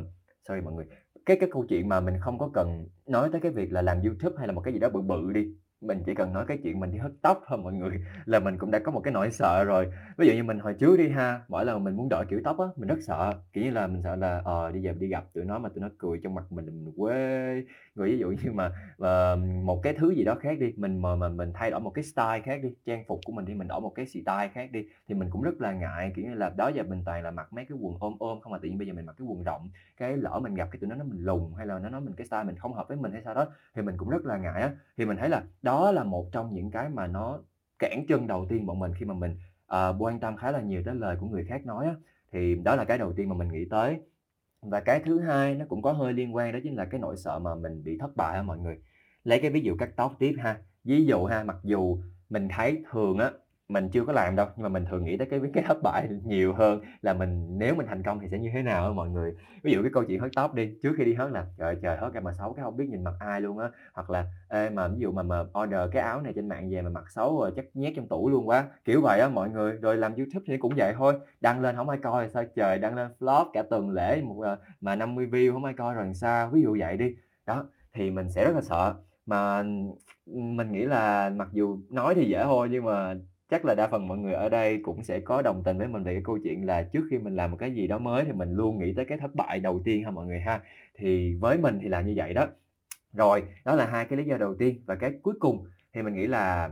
sorry mọi người, cái cái câu chuyện mà mình không có cần nói tới cái việc là làm YouTube hay là một cái gì đó bự bự đi, mình chỉ cần nói cái chuyện mình đi hớt tóc thôi mọi người, là mình cũng đã có một cái nỗi sợ rồi. Ví dụ như mình hồi trước đi ha, mỗi lần mình muốn đổi kiểu tóc á, mình rất sợ, kiểu như là, mình sợ là, ờ, đi giờ đi gặp tụi nó mà tụi nó cười trong mặt mình là mình quê. Rồi ví dụ như mà, ờ, một cái thứ gì đó khác đi, mình mà mà mình thay đổi một cái style khác đi, trang phục của mình đi, mình đổi một cái style khác đi, thì mình cũng rất là ngại, kiểu như là, đó giờ mình toàn là mặc mấy cái quần ôm ôm không mà tự nhiên bây giờ mình mặc cái quần rộng, cái lỡ mình gặp cái tụi nó nó mình lùn hay là nó nói mình cái style mình không hợp với mình hay sao đó, thì mình cũng rất là ngại á. Thì mình thấy là đó là một trong những cái mà nó cản chân đầu tiên bọn mình khi mà mình, uh, quan tâm khá là nhiều tới lời của người khác nói á, thì đó là cái đầu tiên mà mình nghĩ tới. Và cái thứ hai nó cũng có hơi liên quan đó chính là cái nỗi sợ mà mình bị thất bại á mọi người. Lấy cái ví dụ cắt tóc tiếp ha, ví dụ ha, mặc dù mình thấy thường á, mình chưa có làm đâu, nhưng mà mình thường nghĩ tới cái cái thất bại nhiều hơn là mình nếu mình thành công thì sẽ như thế nào á mọi người. Ví dụ cái câu chuyện hớt tóc đi, trước khi đi hớt là "Trời trời hớt cái mà xấu cái không biết nhìn mặt ai luôn á." Hoặc là "Ê, mà ví dụ mà mà order cái áo này trên mạng về mà mặc xấu rồi chắc nhét trong tủ luôn quá." Kiểu vậy á mọi người. Rồi làm YouTube thì cũng vậy thôi, đăng lên không ai coi sao trời, đăng lên vlog cả tuần lễ một, ờ, mà 50 view không ai coi rồi làm sao? Ví dụ vậy đi. Đó, thì mình sẽ rất là sợ, mà, mình nghĩ là mặc dù nói thì dễ thôi nhưng mà chắc là đa phần mọi người ở đây cũng sẽ có đồng tình với mình về cái câu chuyện là trước khi mình làm một cái gì đó mới thì mình luôn nghĩ tới cái thất bại đầu tiên ha mọi người ha. Thì với mình thì là như vậy đó. Rồi, đó là hai cái lý do đầu tiên và cái cuối cùng thì mình nghĩ là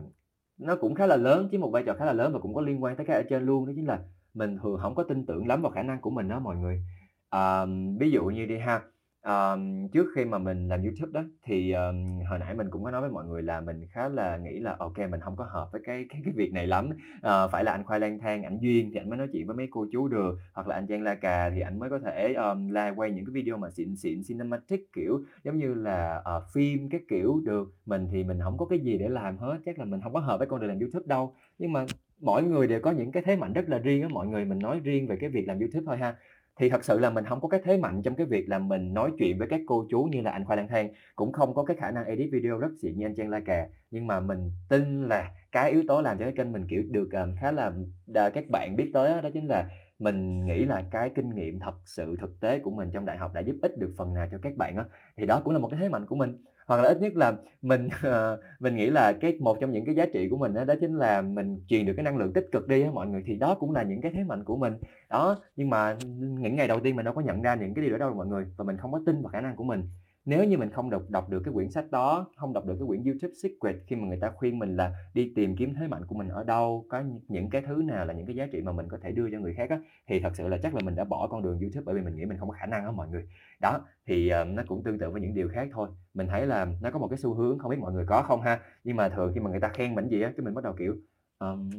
nó cũng khá là lớn, chứ một vai trò khá là lớn và cũng có liên quan tới cái ở trên luôn, đó chính là mình thường không có tin tưởng lắm vào khả năng của mình đó mọi người. à, ví dụ như đi ha, um, trước khi mà mình làm YouTube đó thì, um, hồi nãy mình cũng có nói với mọi người là mình khá là nghĩ là OK, mình không có hợp với cái cái cái việc này lắm, uh, phải là anh Khoai Lang Thang ảnh duyên thì anh mới nói chuyện với mấy cô chú được, hoặc là anh Giang La Cà thì anh mới có thể, um, la quay những cái video mà xịn xịn cinematic, kiểu, giống như là, uh, phim các kiểu được. Mình thì mình không có cái gì để làm hết, chắc là mình không có hợp với con đường làm YouTube đâu. Nhưng mà mỗi người đều có những cái thế mạnh rất là riêng á mọi người, mình nói riêng về cái việc làm YouTube thôi ha. Thì thật sự là mình không có cái thế mạnh trong cái việc là mình nói chuyện với các cô chú như là anh Khoai Lang Thang, cũng không có cái khả năng edit video rất xịn như anh trang La Cà. Nhưng mà mình tin là cái yếu tố làm cho cái kênh mình, kiểu, được, ờ, khá là ờ, các bạn biết tới đó, đó chính là mình nghĩ là cái kinh nghiệm thật sự thực tế của mình trong đại học đã giúp ích được phần nào cho các bạn đó. Thì đó cũng là một cái thế mạnh của mình. Hoặc là ít nhất là mình, uh, mình nghĩ là cái một trong những cái giá trị của mình đó, đó chính là mình truyền được cái năng lượng tích cực đi á mọi người, thì đó cũng là những cái thế mạnh của mình. Đó, nhưng mà những ngày đầu tiên mình đâu có nhận ra những cái điều đó đâu mọi người, và mình không có tin vào khả năng của mình. Nếu như mình không đọc đọc được cái quyển sách đó, không đọc được cái quyển YouTube Secret khi mà người ta khuyên mình là đi tìm kiếm thế mạnh của mình ở đâu, có những cái thứ nào là những cái giá trị mà mình có thể đưa cho người khác á, thì thật sự là chắc là mình đã bỏ con đường YouTube bởi vì mình nghĩ mình không có khả năng á mọi người. Đó, thì, uh, nó cũng tương tự với những điều khác thôi. Mình thấy là nó có một cái xu hướng, không biết mọi người có không ha, nhưng mà thường khi mà người ta khen mình gì á, cái mình bắt đầu, kiểu, um,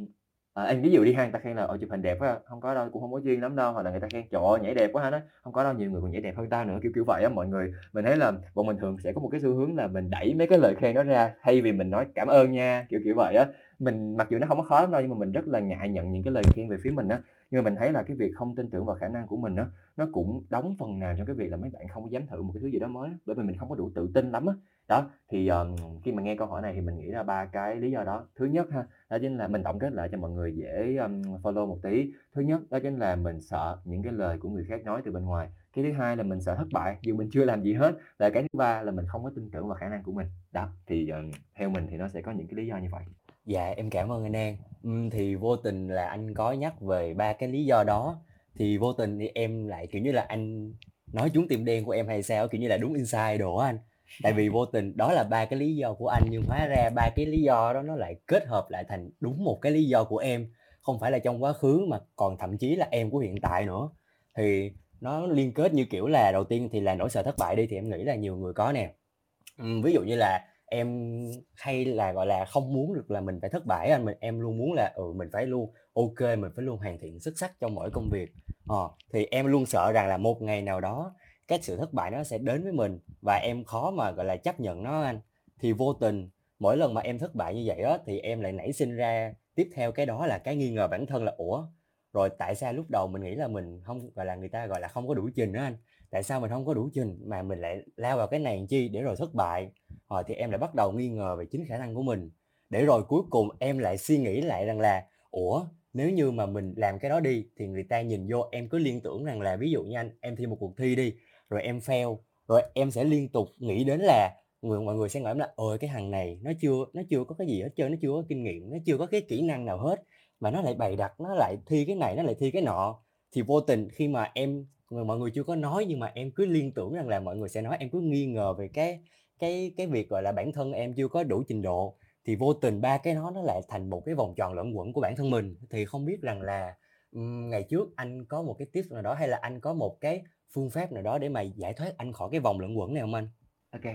à, em ví dụ đi ha, người ta khen là ở chụp hình đẹp quá." À, không có đâu, cũng không có duyên lắm đâu." Hoặc là người ta khen "Trời ơi, nhảy đẹp quá ha." Nói không có đâu, nhiều người còn nhảy đẹp hơn ta nữa." Kiểu kiểu vậy á mọi người. Mình thấy là bọn mình thường sẽ có một cái xu hướng là mình đẩy mấy cái lời khen đó ra, thay vì mình nói "Cảm ơn nha." Kiểu kiểu vậy á. Mình mặc dù nó không có khó lắm đâu, nhưng mà mình rất là ngại nhận những cái lời khen về phía mình á. Nhưng mà mình thấy là cái việc không tin tưởng vào khả năng của mình á, nó cũng đóng phần nào trong cái việc là mấy bạn không có dám thử một cái thứ gì đó mới á, bởi vì mình không có đủ tự tin lắm á. Đó, thì, ờm, khi mà nghe câu hỏi này thì mình nghĩ ra ba cái lý do đó. Thứ nhất ha, đó chính là mình tổng kết lại cho mọi người dễ, um, follow một tí. Thứ nhất đó chính là mình sợ những cái lời của người khác nói từ bên ngoài. cái thứ hai là mình sợ thất bại dù mình chưa làm gì hết và cái thứ ba là mình không có tin tưởng vào khả năng của mình đó thì uh, theo mình thì nó sẽ có những cái lý do như vậy dạ em cảm ơn anh An. Uhm, thì vô tình là anh có nhắc về ba cái lý do đó. Thì vô tình thì em lại kiểu như là anh nói trúng tim đen của em hay sao kiểu như là đúng inside đồ á anh. Tại vì vô tình đó là ba cái lý do của anh nhưng hóa ra ba cái lý do đó nó lại kết hợp lại thành đúng một cái lý do của em. Không phải là trong quá khứ mà còn thậm chí là em của hiện tại nữa. Thì nó liên kết như kiểu là đầu tiên thì là nỗi sợ thất bại đi thì em nghĩ là nhiều người có nè. Ừ, ví dụ như là em hay là gọi là không muốn được là mình phải thất bại anh mình em luôn muốn là ừ mình phải luôn ok mình phải luôn hoàn thiện xuất sắc trong mỗi công việc. Ờ, thì em luôn sợ rằng là một ngày nào đó cái sự thất bại nó sẽ đến với mình và em khó mà gọi là chấp nhận nó anh. Thì vô tình mỗi lần mà em thất bại như vậy á thì em lại nảy sinh ra tiếp theo cái đó là cái nghi ngờ bản thân là ủa rồi tại sao lúc đầu mình nghĩ là mình không gọi là người ta gọi là không có đủ trình đó anh? Tại sao mình không có đủ trình mà mình lại lao vào cái này chi để rồi thất bại? À, thì em lại bắt đầu nghi ngờ về chính khả năng của mình. Để rồi cuối cùng em lại suy nghĩ lại rằng là ủa nếu như mà mình làm cái đó đi thì người ta nhìn vô em cứ liên tưởng rằng là ví dụ như anh em thi một cuộc thi đi rồi em fail rồi em sẽ liên tục nghĩ đến là người mọi người sẽ nghĩ là ôi cái thằng này nó chưa nó chưa có cái gì hết trơn nó chưa có kinh nghiệm nó chưa có cái kỹ năng nào hết mà nó lại bày đặt nó lại thi cái này nó lại thi cái nọ. Thì vô tình khi mà em người mọi người chưa có nói nhưng mà em cứ liên tưởng rằng là mọi người sẽ nói em cứ nghi ngờ về cái cái cái việc gọi là bản thân em chưa có đủ trình độ thì vô tình ba cái nó nó lại thành một cái vòng tròn lẫn quẩn của bản thân mình thì không biết rằng là ngày trước anh có một cái tip nào đó hay là anh có một cái phương pháp nào đó để mà giải thoát anh khỏi cái vòng lẫn quẩn này không anh? Ok,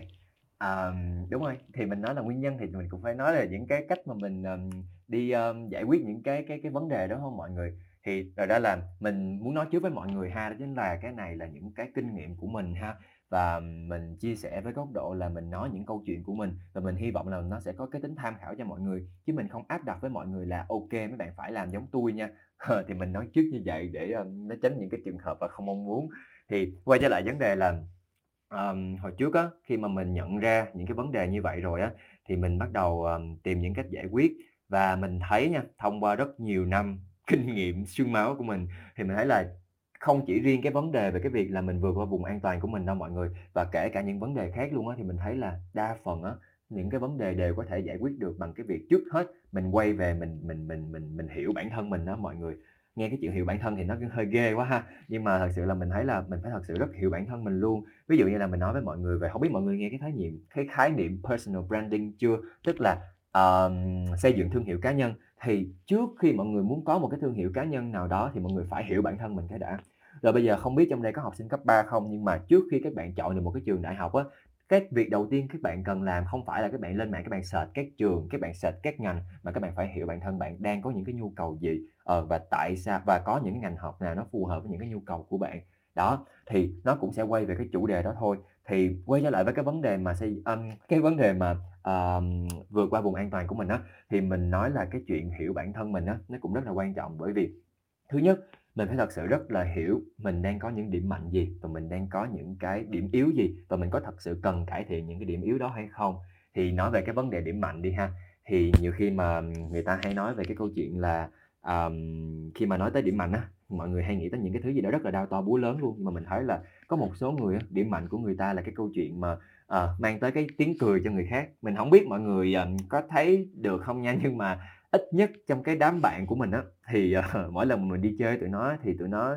um, đúng rồi. Thì mình nói là nguyên nhân thì mình cũng phải nói là những cái cách mà mình um, đi um, giải quyết những cái cái cái vấn đề đó không mọi người. Thì rồi đó là mình muốn nói trước với mọi người ha, đó chính là cái này là những cái kinh nghiệm của mình ha và mình chia sẻ với góc độ là mình nói những câu chuyện của mình và mình hy vọng là nó sẽ có cái tính tham khảo cho mọi người. Chứ mình không áp đặt với mọi người là ok mấy bạn phải làm giống tôi nha. Ờ, thì mình nói trước như vậy để um, nó tránh những cái trường hợp và không mong muốn. Thì quay trở lại vấn đề là um, hồi trước á khi mà mình nhận ra những cái vấn đề như vậy rồi á thì mình bắt đầu um, tìm những cách giải quyết. Và mình thấy nha thông qua rất nhiều năm kinh nghiệm xương máu của mình thì mình thấy là không chỉ riêng cái vấn đề về cái việc là mình vượt qua vùng an toàn của mình đâu mọi người và kể cả những vấn đề khác luôn á thì mình thấy là đa phần á những cái vấn đề đều có thể giải quyết được bằng cái việc trước hết mình quay về mình mình mình mình mình hiểu bản thân mình đó mọi người. Nghe cái chuyện hiểu bản thân thì nó cũng hơi ghê quá ha nhưng mà thật sự là mình thấy là mình phải thật sự rất hiểu bản thân mình luôn. Ví dụ như là mình nói với mọi người về không biết mọi người nghe cái khái niệm cái khái niệm personal branding chưa? Tức là um, xây dựng thương hiệu cá nhân. Thì trước khi mọi người muốn có một cái thương hiệu cá nhân nào đó thì mọi người phải hiểu bản thân mình cái đã rồi bây giờ không biết trong đây có học sinh cấp 3 không nhưng mà trước khi các bạn chọn được một cái trường đại học á cái việc đầu tiên các bạn cần làm không phải là các bạn lên mạng các bạn search các trường các bạn search các ngành mà các bạn phải hiểu bản thân bạn đang có những cái nhu cầu gì ờ, và tại sao và có những ngành học nào nó phù hợp với những cái nhu cầu của bạn. Đó thì nó cũng sẽ quay về cái chủ đề đó thôi. Thì quay trở lại với cái vấn đề mà xây um, cái vấn đề mà um, vượt qua vùng an toàn của mình á thì mình nói là cái chuyện hiểu bản thân mình á nó cũng rất là quan trọng. Bởi vì thứ nhất mình phải thật sự rất là hiểu mình đang có những điểm mạnh gì và mình đang có những cái điểm yếu gì và mình có thật sự cần cải thiện những cái điểm yếu đó hay không. Thì nói về cái vấn đề điểm mạnh đi ha. Thì nhiều khi mà người ta hay nói về cái câu chuyện là um, khi mà nói tới điểm mạnh á mọi người hay nghĩ tới những cái thứ gì đó rất là đau to búa lớn luôn. Nhưng mà mình thấy là có một số người điểm mạnh của người ta là cái câu chuyện mà uh, mang tới cái tiếng cười cho người khác. Mình không biết mọi người um, có thấy được không nha nhưng mà ít nhất trong cái đám bạn của mình á thì uh, mỗi lần mình đi chơi tụi nó thì tụi nó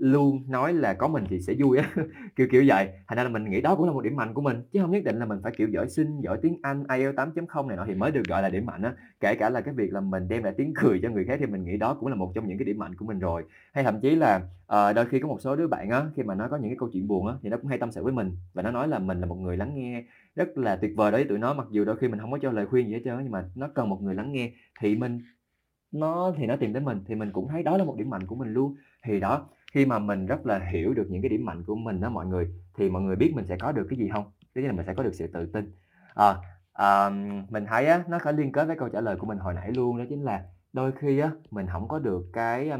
luôn nói là có mình thì sẽ vui á. Kiểu kiểu vậy. Thành ra là mình nghĩ đó cũng là một điểm mạnh của mình chứ không nhất định là mình phải kiểu giỏi sinh giỏi tiếng Anh IELTS 8.0 này nọ thì mới được gọi là điểm mạnh á. Kể cả là cái việc là mình đem lại tiếng cười cho người khác thì mình nghĩ đó cũng là một trong những cái điểm mạnh của mình rồi. Hay thậm chí là uh, đôi khi có một số đứa bạn á khi mà nó có những cái câu chuyện buồn á thì nó cũng hay tâm sự với mình và nó nói là mình là một người lắng nghe rất là tuyệt vời đối với tụi nó mặc dù đôi khi mình không có cho lời khuyên gì hết trơn nhưng mà nó cần một người lắng nghe thì mình nó thì nó tìm đến mình thì mình cũng thấy đó là một điểm mạnh của mình luôn. Thì đó khi mà mình rất là hiểu được những cái điểm mạnh của mình đó mọi người thì mọi người biết mình sẽ có được cái gì không? Tức là mình sẽ có được sự tự tin. À, à, mình thấy á nó có liên kết với câu trả lời của mình hồi nãy luôn đó chính là đôi khi á mình không có được cái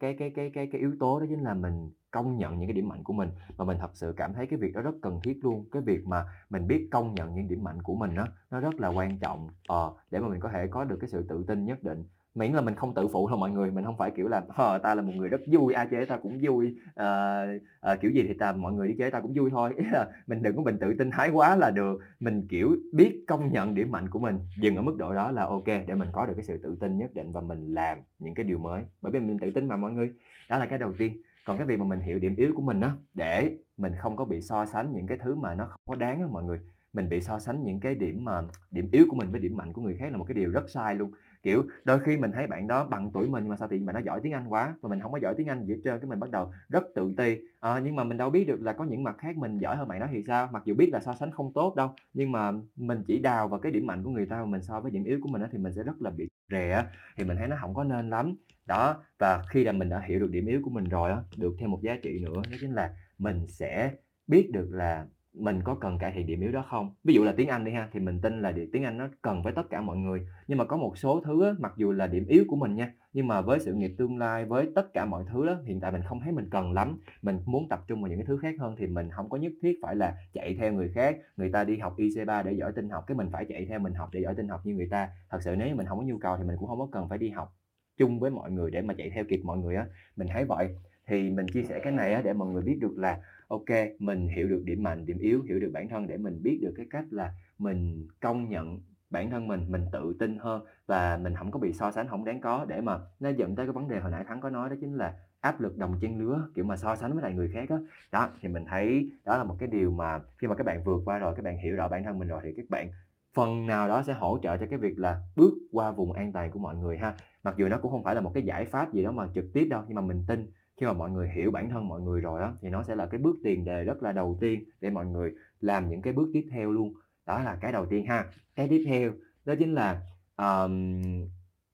cái cái cái cái cái yếu tố đó chính là mình công nhận những cái điểm mạnh của mình. Mà mình thật sự cảm thấy cái việc đó rất cần thiết luôn. Cái việc mà mình biết công nhận những điểm mạnh của mình đó nó rất là quan trọng ờ, để mà mình có thể có được cái sự tự tin nhất định miễn là mình không tự phụ thôi mọi người mình không phải kiểu là ờ, ta là một người rất vui ai chế ta cũng vui à, à, kiểu gì thì ta mọi người đi chế ta cũng vui thôi. Ý là mình đừng có mình tự tin thái quá là được. Mình kiểu biết công nhận điểm mạnh của mình dừng ở mức độ đó là ok để mình có được cái sự tự tin nhất định và mình làm những cái điều mới. Bởi vì mình tự tin mà mọi người đó là cái đầu tiên. Còn cái việc mà mình hiểu điểm yếu của mình đó để mình không có bị so sánh những cái thứ mà nó không có đáng đó mọi người mình bị so sánh những cái điểm mà điểm yếu của mình với điểm mạnh của người khác là một cái điều rất sai luôn kiểu đôi khi mình thấy bạn đó bằng tuổi mình mà sao thì bạn nó giỏi tiếng Anh quá mà mình không có giỏi tiếng Anh gì hết trơn cái mình bắt đầu rất tự ti. À, nhưng mà mình đâu biết được là có những mặt khác mình giỏi hơn bạn đó thì sao mặc dù biết là so sánh không tốt đâu nhưng mà mình chỉ đào vào cái điểm mạnh của người ta mà mình so với điểm yếu của mình đó, thì mình sẽ rất là bị rẻ thì mình thấy nó không có nên lắm. Đó và khi là mình đã hiểu được điểm yếu của mình rồi đó, được thêm một giá trị nữa đó chính là mình sẽ biết được là mình có cần cải thiện điểm yếu đó không? Ví dụ là tiếng Anh đi ha thì mình tin là tiếng Anh nó cần với tất cả mọi người. Nhưng mà có một số thứ á, mặc dù là điểm yếu của mình nha nhưng mà với sự nghiệp tương lai với tất cả mọi thứ đó hiện tại mình không thấy mình cần lắm. Mình muốn tập trung vào những cái thứ khác hơn thì mình không có nhất thiết phải là chạy theo người khác. Người ta đi học IC3 để giỏi tin học cái mình phải chạy theo mình học để giỏi tin học như người ta. Thật sự nếu mình không có nhu cầu thì mình cũng không có cần phải đi học chung với mọi người để mà chạy theo kịp mọi người á. Mình thấy vậy. Thì mình chia sẻ cái này á, để mọi người biết được là ok, mình hiểu được điểm mạnh, điểm yếu, hiểu được bản thân để mình biết được cái cách là mình công nhận bản thân mình mình tự tin hơn và mình không có bị so sánh không đáng có. Để mà nó dẫn tới cái vấn đề hồi nãy thắng có nói đó chính là áp lực đồng trang lứa, kiểu mà so sánh với lại người khác đó đó, thì mình thấy đó là một cái điều mà khi mà các bạn vượt qua rồi, các bạn hiểu rõ bản thân mình rồi thì các bạn phần nào đó sẽ hỗ trợ cho cái việc là bước qua vùng an toàn của mọi người ha. Mặc dù nó cũng không phải là một cái giải pháp gì đó mà trực tiếp đâu, nhưng mà mình tin khi mà mọi người hiểu bản thân mọi người rồi á thì nó sẽ là cái bước tiền đề rất là đầu tiên để mọi người làm những cái bước tiếp theo luôn. Đó là cái đầu tiên ha. Cái tiếp theo đó chính là um,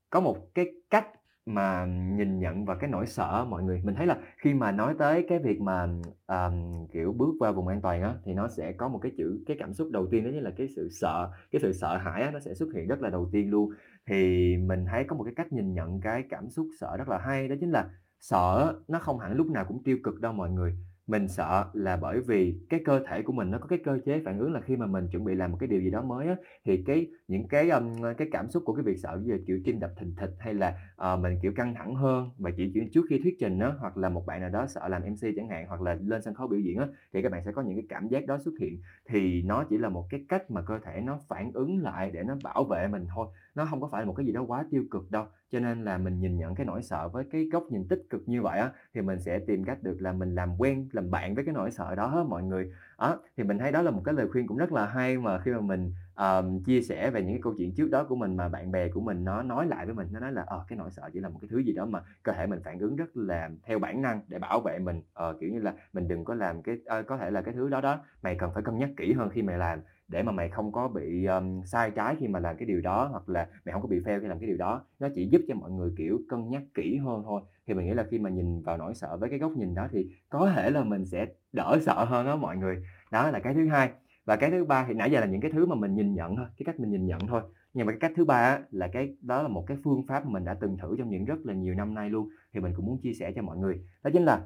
có một cái cách mà nhìn nhận và cái nỗi sợ mọi người. Mình thấy là khi mà nói tới cái việc mà um, kiểu bước qua vùng an toàn á thì nó sẽ có một cái chữ cái cảm xúc đầu tiên đó chính là cái sự sợ. Cái sự sợ hãi á, nó sẽ xuất hiện rất là đầu tiên luôn. Thì mình thấy có một cái cách nhìn nhận cái cảm xúc sợ rất là hay đó chính là sợ nó không hẳn lúc nào cũng tiêu cực đâu mọi người. Mình sợ là bởi vì cái cơ thể của mình nó có cái cơ chế phản ứng là khi mà mình chuẩn bị làm một cái điều gì đó mới á, thì cái những cái um, cái cảm xúc của cái việc sợ như là kiểu tim đập thình thịch hay là uh, mình kiểu căng thẳng hơn và chỉ, chỉ trước khi thuyết trình á hoặc là một bạn nào đó sợ làm MC chẳng hạn hoặc là lên sân khấu biểu diễn á thì các bạn sẽ có những cái cảm giác đó xuất hiện. Thì nó chỉ là một cái cách mà cơ thể nó phản ứng lại để nó bảo vệ mình thôi nó không có phải là một cái gì đó quá tiêu cực đâu. Cho nên là mình nhìn nhận cái nỗi sợ với cái góc nhìn tích cực như vậy á thì mình sẽ tìm cách được là mình làm quen làm bạn với cái nỗi sợ đó hết mọi người. Á, thì mình thấy đó là một cái lời khuyên cũng rất là hay mà khi mà mình um, chia sẻ về những cái câu chuyện trước đó của mình mà bạn bè của mình nó nói lại với mình nó nói là ờ cái nỗi sợ chỉ là một cái thứ gì đó mà cơ thể mình phản ứng rất là theo bản năng để bảo vệ mình. Ờ, kiểu như là mình đừng có làm cái uh, có thể là cái thứ đó đó mày cần phải cân nhắc kỹ hơn khi mày làm để mà mày không có bị um, sai trái khi mà làm cái điều đó hoặc là mày không có bị fail khi làm cái điều đó. Nó chỉ giúp cho mọi người kiểu cân nhắc kỹ hơn thôi. Thì mình nghĩ là khi mà nhìn vào nỗi sợ với cái góc nhìn đó thì có thể là mình sẽ đỡ sợ hơn đó mọi người. Đó là cái thứ hai. Và cái thứ ba thì nãy giờ là những cái thứ mà mình nhìn nhận thôi cái cách mình nhìn nhận thôi. Nhưng mà cái cách thứ ba là cái đó là một cái phương pháp mà mình đã từng thử trong những rất là nhiều năm nay luôn thì mình cũng muốn chia sẻ cho mọi người. Đó chính là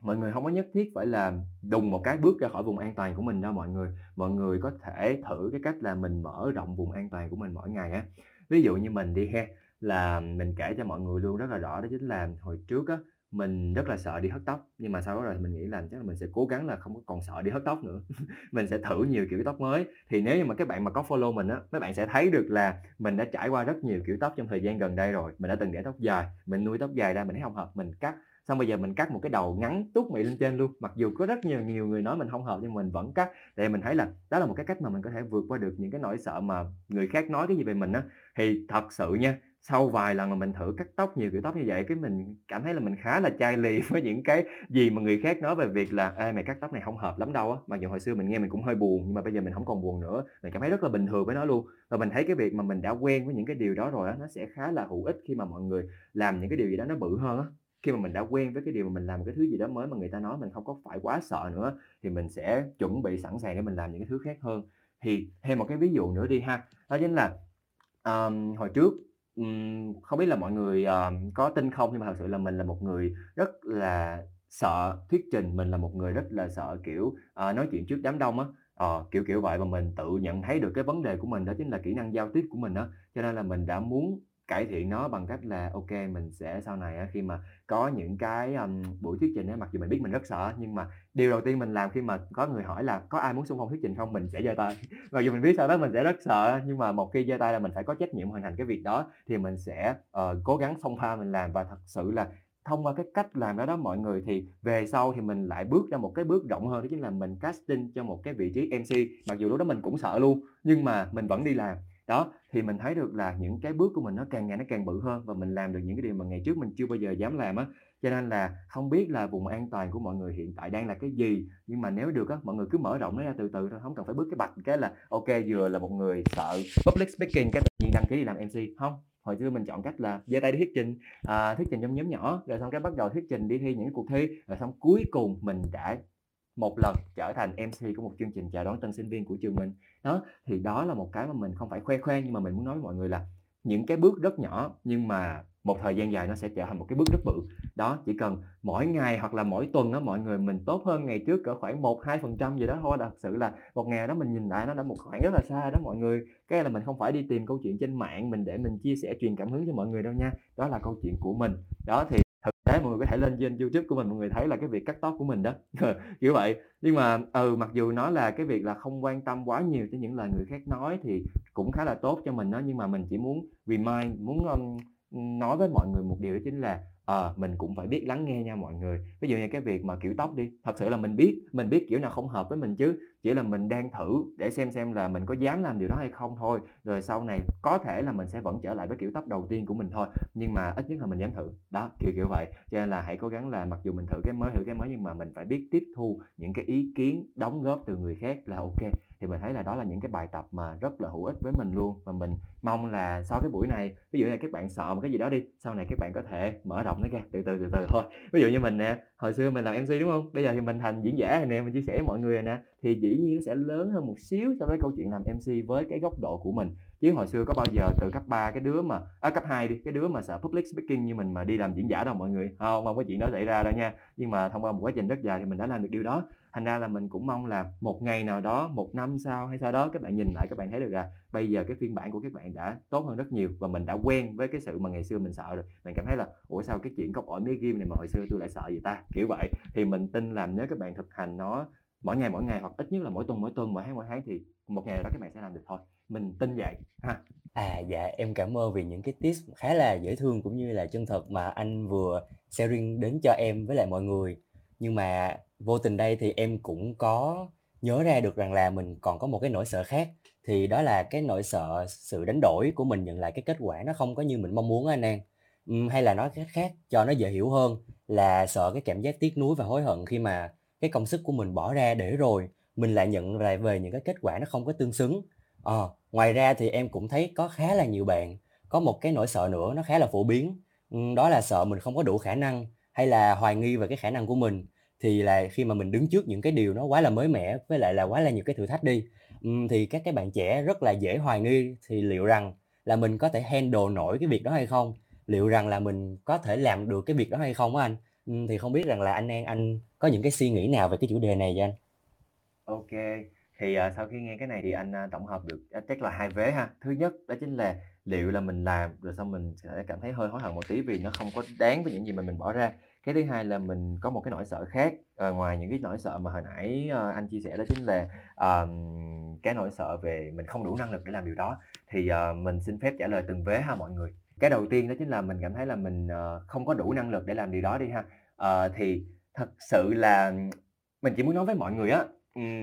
mọi người không có nhất thiết phải là đùng một cái bước ra khỏi vùng an toàn của mình đâu mọi người. Mọi người có thể thử cái cách là mình mở rộng vùng an toàn của mình mỗi ngày á. Ví dụ như mình đi ha, là mình kể cho mọi người luôn rất là rõ, đó chính là hồi trước á, mình rất là sợ đi hớt tóc, nhưng mà sau đó rồi mình nghĩ là chắc là mình sẽ cố gắng là không có còn sợ đi hớt tóc nữa. Mình sẽ thử nhiều kiểu tóc mới. Thì nếu như mà các bạn mà có follow mình á, mấy bạn sẽ thấy được là mình đã trải qua rất nhiều kiểu tóc trong thời gian gần đây rồi. Mình đã từng để tóc dài, mình nuôi tóc dài ra, mình thấy không hợp, mình cắt xong bây giờ mình cắt một cái đầu ngắn tút mị lên trên luôn. Mặc dù có rất nhiều nhiều người nói mình không hợp nhưng mình vẫn cắt. Để mình thấy là đó là một cái cách mà mình có thể vượt qua được những cái nỗi sợ mà người khác nói cái gì về mình á. Thì thật sự nha, sau vài lần mà mình thử cắt tóc, nhiều kiểu tóc như vậy, cái mình cảm thấy là mình khá là chai lì với những cái gì mà người khác nói về việc là, ê, mày cắt tóc này không hợp lắm đâu á. Mặc dù hồi xưa mình nghe mình cũng hơi buồn, nhưng mà bây giờ mình không còn buồn nữa. Mình cảm thấy rất là bình thường với nó luôn. Và mình thấy cái việc mà mình đã quen với những cái điều đó rồi á, nó sẽ khá là hữu ích khi mà mọi người làm những cái điều gì đó nó bự hơn á khi mà mình đã quen với cái điều mà mình làm một cái thứ gì đó mới mà người ta nói mình không có phải quá sợ nữa thì mình sẽ chuẩn bị sẵn sàng để mình làm những cái thứ khác hơn. Thì thêm một cái ví dụ nữa đi ha đó chính là um, hồi trước um, không biết là mọi người um, có tin không nhưng mà thật sự là mình là một người rất là sợ thuyết trình mình là một người rất là sợ kiểu uh, nói chuyện trước đám đông á ờ, kiểu kiểu vậy và mình tự nhận thấy được cái vấn đề của mình đó chính là kỹ năng giao tiếp của mình đó cho nên là mình đã muốn cải thiện nó bằng cách là ok mình sẽ sau này khi mà có những cái um, buổi thuyết trình ấy mặc dù mình biết mình rất sợ nhưng mà điều đầu tiên mình làm khi mà có người hỏi là có ai muốn xung phong thuyết trình không? mình sẽ giơ tay. Mặc dù mình biết sau đó mình sẽ rất sợ nhưng mà một khi giơ tay là mình phải có trách nhiệm hoàn thành cái việc đó thì mình sẽ uh, cố gắng xông pha mình làm. Và thật sự là thông qua cái cách làm đó đó mọi người thì về sau thì mình lại bước ra một cái bước rộng hơn đó chính là mình casting cho một cái vị trí MC mặc dù lúc đó mình cũng sợ luôn nhưng mà mình vẫn đi làm đó thì mình thấy được là những cái bước của mình nó càng ngày nó càng bự hơn và mình làm được những cái điều mà ngày trước mình chưa bao giờ dám làm á. Cho nên là không biết là vùng an toàn của mọi người hiện tại đang là cái gì nhưng mà nếu được á mọi người cứ mở rộng nó ra từ từ thôi không cần phải bước cái bạch cái là ok vừa là một người sợ public speaking cái tự nhiên đăng ký đi làm MC không hồi xưa mình chọn cách là giơ tay đi thuyết trình à, thuyết trình trong nhóm nhỏ rồi xong cái bắt đầu thuyết trình đi thi những cái cuộc thi rồi xong cuối cùng mình đã một lần trở thành MC của một chương trình chào đón tân sinh viên của trường mình. Đó, thì đó là một cái mà mình không phải khoe khoang, nhưng mà mình muốn nói với mọi người là những cái bước rất nhỏ, nhưng mà một thời gian dài nó sẽ trở thành một cái bước rất bự. Đó, chỉ cần mỗi ngày hoặc là mỗi tuần đó mọi người mình tốt hơn ngày trước cỡ khoảng một, hai phần trăm gì đó thôi. Thật sự là một ngày đó mình nhìn lại nó đã một khoảng rất là xa đó mọi người. Cái là mình không phải đi tìm câu chuyện trên mạng mình để mình chia sẻ, truyền cảm hứng cho mọi người đâu nha. Đó là câu chuyện của mình. Đó, thì thực tế mọi người có thể lên trên youtube của mình mọi người thấy là cái việc cắt tóc của mình đó. Kiểu vậy. Nhưng mà ừ mặc dù nó là cái việc là không quan tâm quá nhiều tới những lời người khác nói thì cũng khá là tốt cho mình đó. Nhưng mà mình chỉ muốn remind muốn um, nói với mọi người một điều đó chính là à, mình cũng phải biết lắng nghe nha mọi người. Ví dụ như cái việc mà kiểu tóc đi thật sự là mình biết mình biết kiểu nào không hợp với mình chứ. Chỉ là mình đang thử để xem xem là mình có dám làm điều đó hay không thôi. Rồi sau này có thể là mình sẽ vẫn trở lại với kiểu tóc đầu tiên của mình thôi nhưng mà ít nhất là mình dám thử. Đó kiểu kiểu vậy. Cho nên là hãy cố gắng là mặc dù mình thử cái mới thử cái mới nhưng mà mình phải biết tiếp thu những cái ý kiến đóng góp từ người khác là ok thì mình thấy là đó là những cái bài tập mà rất là hữu ích với mình luôn. Và mình mong là sau cái buổi này ví dụ như các bạn sợ một cái gì đó đi sau này các bạn có thể mở rộng nó ra từ từ từ từ thôi. Ví dụ như mình nè hồi xưa mình làm mc đúng không? Bây giờ thì mình thành diễn giả này nè mình chia sẻ với mọi người nè thì dĩ nhiên nó sẽ lớn hơn một xíu so với câu chuyện làm mc với cái góc độ của mình. Chứ hồi xưa có bao giờ từ cấp 3 cái đứa mà à, cấp 2 đi cái đứa mà sợ public speaking như mình mà đi làm diễn giả đâu mọi người. Không không có chuyện đó xảy ra đâu nha. Nhưng mà thông qua một quá trình rất dài thì mình đã làm được điều đó thành ra là mình cũng mong là một ngày nào đó, một năm sau hay sau đó, các bạn nhìn lại, các bạn thấy được là bây giờ cái phiên bản của các bạn đã tốt hơn rất nhiều và mình đã quen với cái sự mà ngày xưa mình sợ rồi. Mình cảm thấy là, ủa, sao cái chuyện cốc ổi mấy game này mà hồi xưa tôi lại sợ gì ta? Kiểu vậy. Thì mình tin là nếu các bạn thực hành nó mỗi ngày mỗi ngày hoặc ít nhất là mỗi tuần mỗi tuần, mỗi tháng mỗi tháng thì một ngày đó các bạn sẽ làm được thôi. Mình tin vậy, ha. À dạ em cảm ơn vì những cái tips khá là dễ thương cũng như là chân thật mà anh vừa sharing đến cho em với lại mọi người. Nhưng mà vô tình đây thì em cũng có nhớ ra được rằng là mình còn có một cái nỗi sợ khác. Thì đó là cái nỗi sợ sự đánh đổi của mình nhận lại cái kết quả nó không có như mình mong muốn anh An uhm, hay là nói cách khác cho nó dễ hiểu hơn là sợ cái cảm giác tiếc nuối và hối hận khi mà cái công sức của mình bỏ ra để rồi mình lại nhận lại về những cái kết quả nó không có tương xứng. À, ngoài ra thì em cũng thấy có khá là nhiều bạn có một cái nỗi sợ nữa nó khá là phổ biến. Đó là sợ mình không có đủ khả năng hay là hoài nghi về cái khả năng của mình thì là khi mà mình đứng trước những cái điều nó quá là mới mẻ với lại là quá là nhiều cái thử thách đi thì các cái bạn trẻ rất là dễ hoài nghi thì liệu rằng là mình có thể handle nổi cái việc đó hay không? Liệu rằng là mình có thể làm được cái việc đó hay không á anh? Thì không biết rằng là anh An anh có những cái suy nghĩ nào về cái chủ đề này vậy anh? Ok thì uh, sau khi nghe cái này thì anh uh, tổng hợp được uh, chắc là hai vế ha. Thứ nhất đó chính là liệu là mình làm rồi xong mình sẽ cảm thấy hơi hối hận một tí vì nó không có đáng với những gì mà mình bỏ ra cái thứ hai là mình có một cái nỗi sợ khác à, ngoài những cái nỗi sợ mà hồi nãy à, anh chia sẻ đó chính là à, cái nỗi sợ về mình không đủ năng lực để làm điều đó. Thì à, mình xin phép trả lời từng vế ha mọi người. Cái đầu tiên đó chính là mình cảm thấy là mình à, không có đủ năng lực để làm điều đó đi ha. À, thì thật sự là mình chỉ muốn nói với mọi người á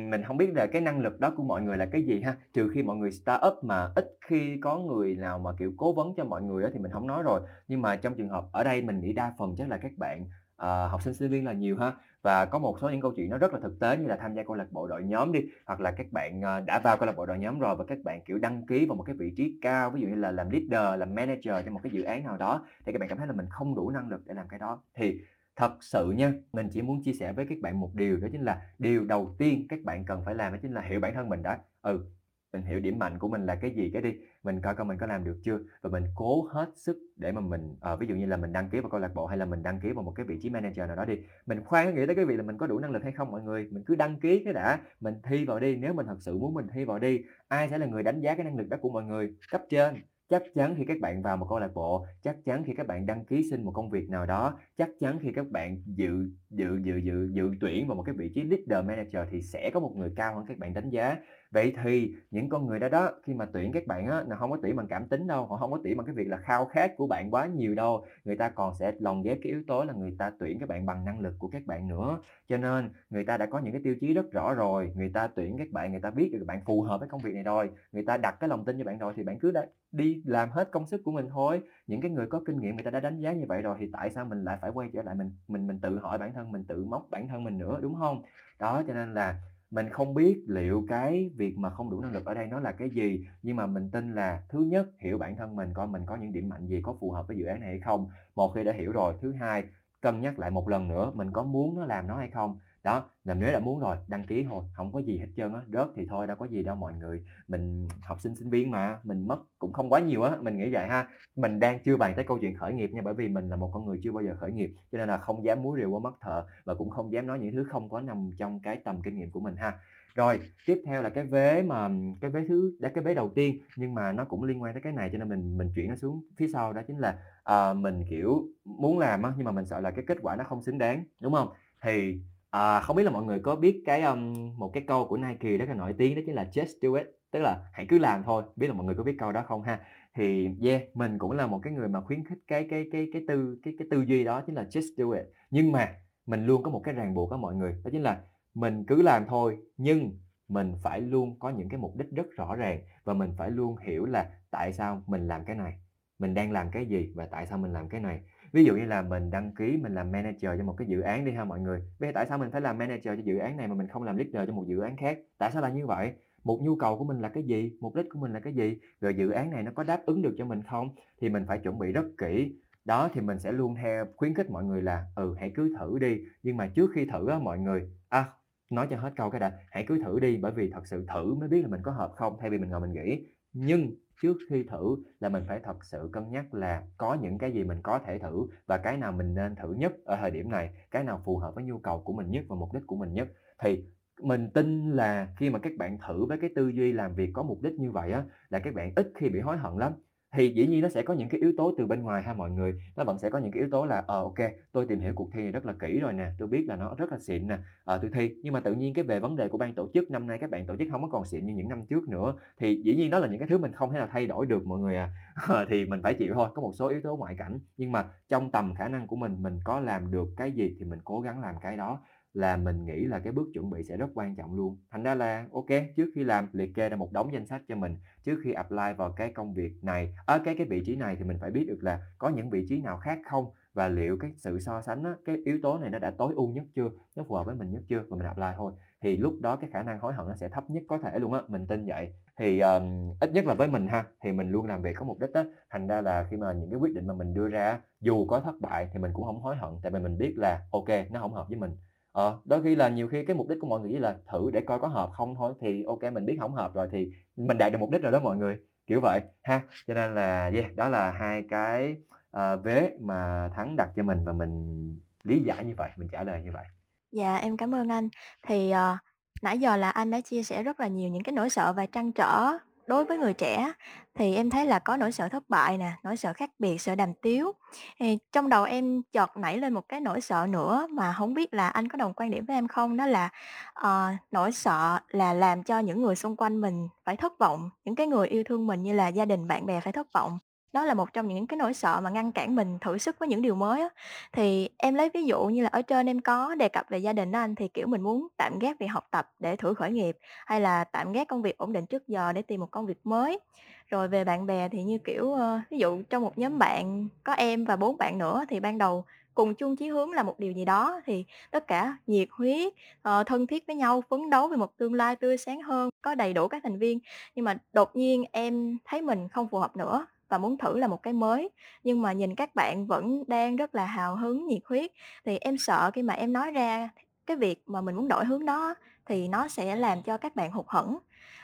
mình không biết là cái năng lực đó của mọi người là cái gì ha, trừ khi mọi người start up mà ít khi có người nào mà, kiểu, cố vấn cho mọi người thì mình không nói rồi. Nhưng mà trong trường hợp ở đây mình nghĩ đa phần chắc là các bạn, ờ, học sinh, sinh viên là nhiều ha. Và có một số những câu chuyện nó rất là thực tế như là tham gia câu lạc bộ đội nhóm đi, hoặc là các bạn, ờ, đã vào câu lạc bộ đội nhóm rồi và các bạn, kiểu, đăng ký vào một cái vị trí cao, ví dụ như là làm leader, làm manager cho một cái dự án nào đó, thì các bạn cảm thấy là mình không đủ năng lực để làm cái đó. Thì Thật sự nha, mình chỉ muốn chia sẻ với các bạn một điều đó chính là điều đầu tiên các bạn cần phải làm đó chính là hiểu bản thân mình đã. Ừ, mình hiểu điểm mạnh của mình là cái gì cái đi mình coi coi mình có làm được chưa? Và mình cố hết sức để mà mình à, ví dụ như là mình đăng ký vào câu lạc bộ hay là mình đăng ký vào một cái vị trí manager nào đó đi mình khoan nghĩ tới cái việc là mình có đủ năng lực hay không mọi người mình cứ đăng ký cái đã mình thi vào đi. Nếu mình thật sự muốn mình thi vào đi ai sẽ là người đánh giá cái năng lực đó của mọi người? Cấp trên chắc chắn khi các bạn vào một câu lạc bộ, chắc chắn khi các bạn đăng ký xin một công việc nào đó, chắc chắn khi các bạn dự dự dự dự dự tuyển vào một cái vị trí leader manager thì sẽ có một người cao hơn các bạn đánh giá vậy thì những con người đó đó, khi mà tuyển các bạn á, là không có tuyển bằng cảm tính đâu họ không có tuyển bằng cái việc là khao khát của bạn quá nhiều đâu. Người ta còn sẽ lồng ghép cái yếu tố là người ta tuyển các bạn bằng năng lực của các bạn nữa. Cho nên, người ta đã có những cái tiêu chí rất rõ rồi. Người ta tuyển các bạn, người ta biết được bạn phù hợp với công việc này rồi. Người ta đặt cái lòng tin cho bạn rồi thì bạn cứ đi làm hết công sức của mình thôi. Những cái người có kinh nghiệm, người ta đã đánh giá như vậy rồi thì tại sao mình lại phải quay trở lại mình mình mình tự hỏi bản thân, mình tự móc bản thân mình nữa, đúng không đó, cho nên là mình không biết liệu cái việc mà không đủ năng lực ở đây nó là cái gì, nhưng mà mình tin là thứ nhất, hiểu bản thân mình coi mình có những điểm mạnh gì có phù hợp với dự án này hay không. Một khi đã hiểu rồi, thứ hai, cân nhắc lại một lần nữa mình có muốn nó làm nó hay không đó làm nếu đã muốn rồi đăng ký thôi không có gì hết trơn á rớt thì thôi đâu có gì đâu mọi người mình học sinh sinh viên mà mình mất cũng không quá nhiều á mình nghĩ vậy ha. Mình đang chưa bàn tới câu chuyện khởi nghiệp nha bởi vì mình là một con người chưa bao giờ khởi nghiệp cho nên là không dám múa rìu qua mắt thợ và cũng không dám nói những thứ không có nằm trong cái tầm kinh nghiệm của mình ha. Rồi tiếp theo là cái vế mà cái vế thứ đã cái vế đầu tiên nhưng mà nó cũng liên quan tới cái này cho nên mình mình chuyển nó xuống phía sau đó chính là uh, mình kiểu muốn làm á nhưng mà mình sợ là cái kết quả nó không xứng đáng đúng không? Thì À, không biết là mọi người có biết cái um, một cái câu của Nike rất là nổi tiếng đó chính là just do it tức là hãy cứ làm thôi biết là mọi người có biết câu đó không ha? Thì yeah mình cũng là một cái người mà khuyến khích cái cái cái cái tư cái cái tư duy đó chính là just do it nhưng mà mình luôn có một cái ràng buộc đó mọi người đó chính là mình cứ làm thôi nhưng mình phải luôn có những cái mục đích rất rõ ràng và mình phải luôn hiểu là tại sao mình làm cái này mình đang làm cái gì và tại sao mình làm cái này ví dụ như là mình đăng ký, mình làm manager cho một cái dự án đi ha mọi người. Bây giờ tại sao mình phải làm manager cho dự án này mà mình không làm leader cho một dự án khác? Tại sao là như vậy? Một nhu cầu của mình là cái gì? Mục đích của mình là cái gì? Rồi dự án này nó có đáp ứng được cho mình không? Thì mình phải chuẩn bị rất kỹ. Đó, thì mình sẽ luôn theo khuyến khích mọi người là ừ hãy cứ thử đi. Nhưng mà trước khi thử á mọi người à nói cho hết câu cái đã, hãy cứ thử đi bởi vì thật sự thử mới biết là mình có hợp không thay vì mình ngồi mình nghĩ. Nhưng trước khi thử là mình phải thật sự cân nhắc là có những cái gì mình có thể thử và cái nào mình nên thử nhất ở thời điểm này, cái nào phù hợp với nhu cầu của mình nhất và mục đích của mình nhất. Thì mình tin là khi mà các bạn thử với cái tư duy làm việc có mục đích như vậy á, là các bạn ít khi bị hối hận lắm thì dĩ nhiên nó sẽ có những cái yếu tố từ bên ngoài ha mọi người. Nó vẫn sẽ có những cái yếu tố là ờ ok tôi tìm hiểu cuộc thi này rất là kỹ rồi nè tôi biết là nó rất là xịn nè ờ tôi thi. Nhưng mà tự nhiên cái về vấn đề của ban tổ chức năm nay các bạn tổ chức không có còn xịn như những năm trước nữa. Thì dĩ nhiên đó là những cái thứ mình không thể nào thay đổi được mọi người à. Ờ, thì mình phải chịu thôi có một số yếu tố ngoại cảnh. Nhưng mà trong tầm khả năng của mình mình có làm được cái gì thì mình cố gắng làm cái đó là mình nghĩ là cái bước chuẩn bị sẽ rất quan trọng luôn. Thành ra là ok trước khi làm liệt kê ra một đống danh sách cho mình. Trước khi apply vào cái công việc này ở cái cái vị trí này thì mình phải biết được là có những vị trí nào khác không và liệu cái sự so sánh á, cái yếu tố này nó đã tối ưu nhất chưa nó phù hợp với mình nhất chưa và mình apply thôi. Thì lúc đó cái khả năng hối hận nó sẽ thấp nhất có thể luôn á mình tin vậy. Thì um, ít nhất là với mình ha thì mình luôn làm việc có mục đích á. Thành ra là khi mà những cái quyết định mà mình đưa ra dù có thất bại thì mình cũng không hối hận tại vì mình biết là ok nó không hợp với mình. Ờ, đôi khi là nhiều khi cái mục đích của mọi người chỉ là thử để coi có hợp không thôi thì ok mình biết không hợp rồi thì mình đạt được mục đích rồi đó mọi người kiểu vậy ha. Cho nên là yeah, đó là hai cái uh, vế mà thắng đặt cho mình và mình lý giải như vậy mình trả lời như vậy. Dạ em cảm ơn anh. Thì uh, nãy giờ là anh đã chia sẻ rất là nhiều những cái nỗi sợ và trăn trở đối với người trẻ thì em thấy là có nỗi sợ thất bại nè, nỗi sợ khác biệt, sợ đàm tiếu. Thì trong đầu em chợt nảy lên một cái nỗi sợ nữa mà không biết là anh có đồng quan điểm với em không? Đó là, ờ, nỗi sợ là làm cho những người xung quanh mình phải thất vọng, những cái người yêu thương mình như là gia đình, bạn bè phải thất vọng. Đó là một trong những cái nỗi sợ mà ngăn cản mình thử sức với những điều mới á. Thì em lấy ví dụ như là ở trên em có đề cập về gia đình đó anh, thì, kiểu, mình muốn tạm gác việc học tập để thử khởi nghiệp, hay là tạm gác công việc ổn định trước giờ để tìm một công việc mới. Rồi về bạn bè thì như, kiểu, ờ, ví dụ trong một nhóm bạn có em và bốn bạn nữa thì ban đầu cùng chung chí hướng là một điều gì đó thì tất cả nhiệt huyết, ờ, thân thiết với nhau, phấn đấu về một tương lai tươi sáng hơn, có đầy đủ các thành viên. Nhưng mà đột nhiên em thấy mình không phù hợp nữa và muốn thử là một cái mới, nhưng mà nhìn các bạn vẫn đang rất là hào hứng, nhiệt huyết, thì em sợ khi mà em nói ra cái việc mà mình muốn đổi hướng đó thì nó sẽ làm cho các bạn hụt hẫng.